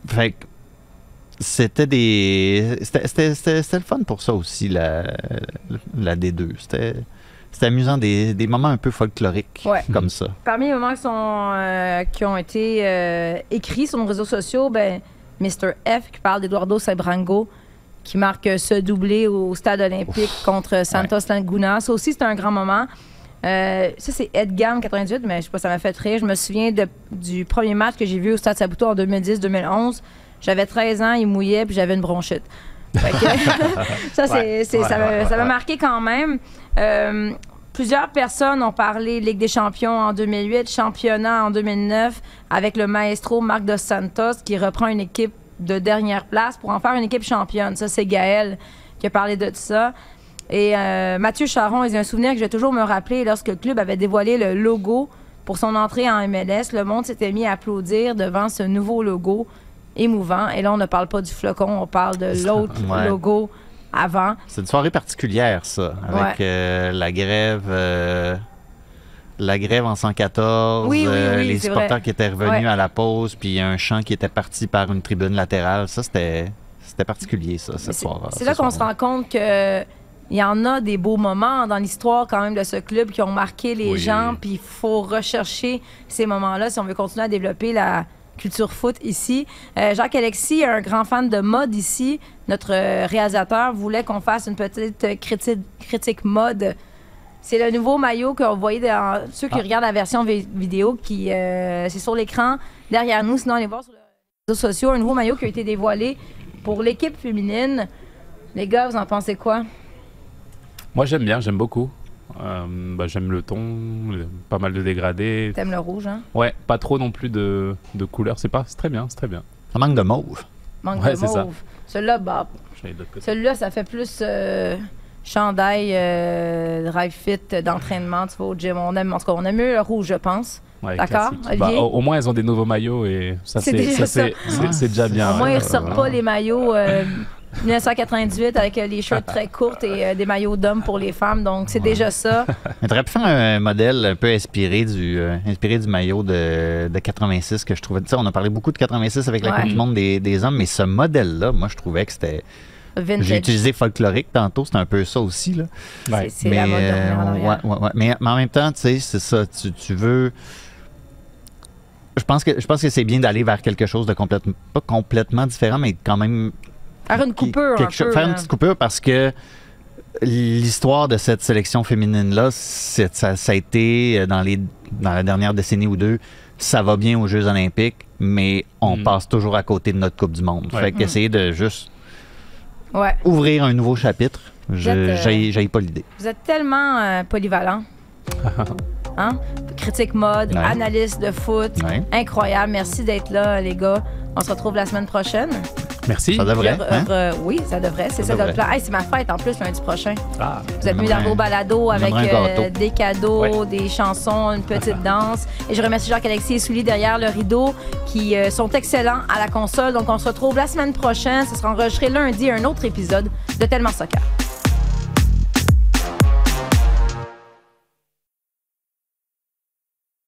fait que c'était des. C'était le fun pour ça aussi, la, la D2. C'était. C'était amusant, des, des moments un peu folkloriques Ouais. comme ça. Parmi les moments qui, sont, euh, qui ont été euh, écrits sur nos réseaux sociaux, ben, Mr. F qui parle d'Eduardo Sabrango qui marque ce doublé au stade olympique contre Santos Laguna. Ça aussi, c'est un grand moment. Euh, ça, c'est Edgam 98, mais je sais pas, ça m'a fait rire. Je me souviens de- du premier match que j'ai vu au stade Saputo en 2010-2011. J'avais 13 ans, il mouillait, puis j'avais une bronchite. [laughs] [laughs] Ça, c'est, Ouais. ça Ouais, m'a- ouais, ça m'a ouais. marqué quand même. Euh, plusieurs personnes ont parlé Ligue des champions en 2008, championnat en 2009, avec le maestro Marc Dos Santos qui reprend une équipe de dernière place pour en faire une équipe championne. Ça, c'est Gaël qui a parlé de ça. Et euh, Mathieu Charon, il y a un souvenir que je vais toujours me rappeler lorsque le club avait dévoilé le logo pour son entrée en MLS. Le monde s'était mis à applaudir devant ce nouveau logo émouvant. Et là, on ne parle pas du flocon, on parle de l'autre Ouais. logo avant. C'est une soirée particulière, ça, avec Ouais. euh, la grève. euh, la grève en 114, Oui, oui, euh, oui, les supporters vrai. qui étaient revenus Ouais. à la pause, puis un chant qui était parti par une tribune latérale. Ça, c'était c'était particulier, ça, cette soirée. C'est là qu'on se rend compte que il y en a des beaux moments dans l'histoire quand même de ce club qui ont marqué les Oui. gens, puis il faut rechercher ces moments-là si on veut continuer à développer la culture foot ici. Euh, Jacques-Alexis, un grand fan de mode ici, notre euh, réalisateur, voulait qu'on fasse une petite critique, critique mode. C'est le nouveau maillot que vous voyez dans ceux qui Ah. regardent la version vi- vidéo, qui euh, c'est sur l'écran derrière nous. Sinon, allez voir sur les réseaux sociaux un nouveau maillot qui a été dévoilé pour l'équipe féminine. Les gars, vous en pensez quoi? Moi, j'aime bien, j'aime beaucoup. Euh, bah, j'aime le ton, le- pas mal de dégradés. T'aimes le rouge, hein? Ouais, pas trop non plus de, de couleurs. C'est pas, c'est très bien, c'est très bien. Ça manque de mauve. Manque Ouais, de c'est ça. mauve. Celui-là, bah, J'allais de l'autre côté. celui-là, ça fait plus euh, chandail, euh, drive fit euh, d'entraînement, tu vas au gym. On aime, en tout cas, on aime mieux le rouge, je pense. Ouais, D'accord, classique. Bah, Olivier? au, au moins, ils ont des nouveaux maillots et ça, C'est c'est déjà ça, c'est- ça. c'est- c'est déjà bien. Au moins, ouais. ils ne ressortent pas les maillots euh, 1998 avec euh, les shirts très courtes et euh, des maillots d'hommes pour les femmes. Donc, c'est déjà ça. [laughs] Mais t'aurais pu faire un modèle un peu inspiré du, euh, inspiré du maillot de, de 86 que je trouvais. Tu sais, on a parlé beaucoup de 86 avec la Ouais. Coupe du Monde des, des hommes, mais ce modèle-là, moi, je trouvais que c'était. Vintage. J'ai utilisé folklorique tantôt, c'est un peu ça aussi. Là. C'est- c'est la mode euh, ouais, ouais, ouais. Mais, mais en même temps, tu sais, c'est ça. Tu, tu veux. Je pense que je pense que c'est bien d'aller vers quelque chose de complètement pas complètement différent, mais quand même Faire une coupure un quelque chose- peu. faire une petite coupure parce que l'histoire de cette sélection féminine-là, ça, ça a été euh, dans, les, dans la dernière décennie ou deux, ça va bien aux Jeux olympiques, mais on Mm. passe toujours à côté de notre Coupe du Monde. Ouais. Fait Mm. qu'essayer de juste Ouais. ouvrir un nouveau chapitre, je Vous êtes, euh, j'ai j'ai pas l'idée. Vous êtes tellement euh, polyvalent. [laughs] Hein? Critique mode, Ouais. analyste de foot. Ouais. Incroyable. Merci d'être là, les gars. On se retrouve la semaine prochaine. Merci. Ça devrait, Puis, hein? euh, oui, ça devrait. C'est Ça ça, notre devrait. plan. Hey, c'est ma fête en plus lundi prochain. Ah. Vous êtes venus dans vos balados avec euh, des cadeaux, des chansons, une petite [laughs] danse. Et je remercie Jacques-Alexis et Souli derrière le rideau qui euh, sont excellents à la console. Donc, on se retrouve la semaine prochaine. Ce sera enregistré lundi, un autre épisode de Tellement Soccer.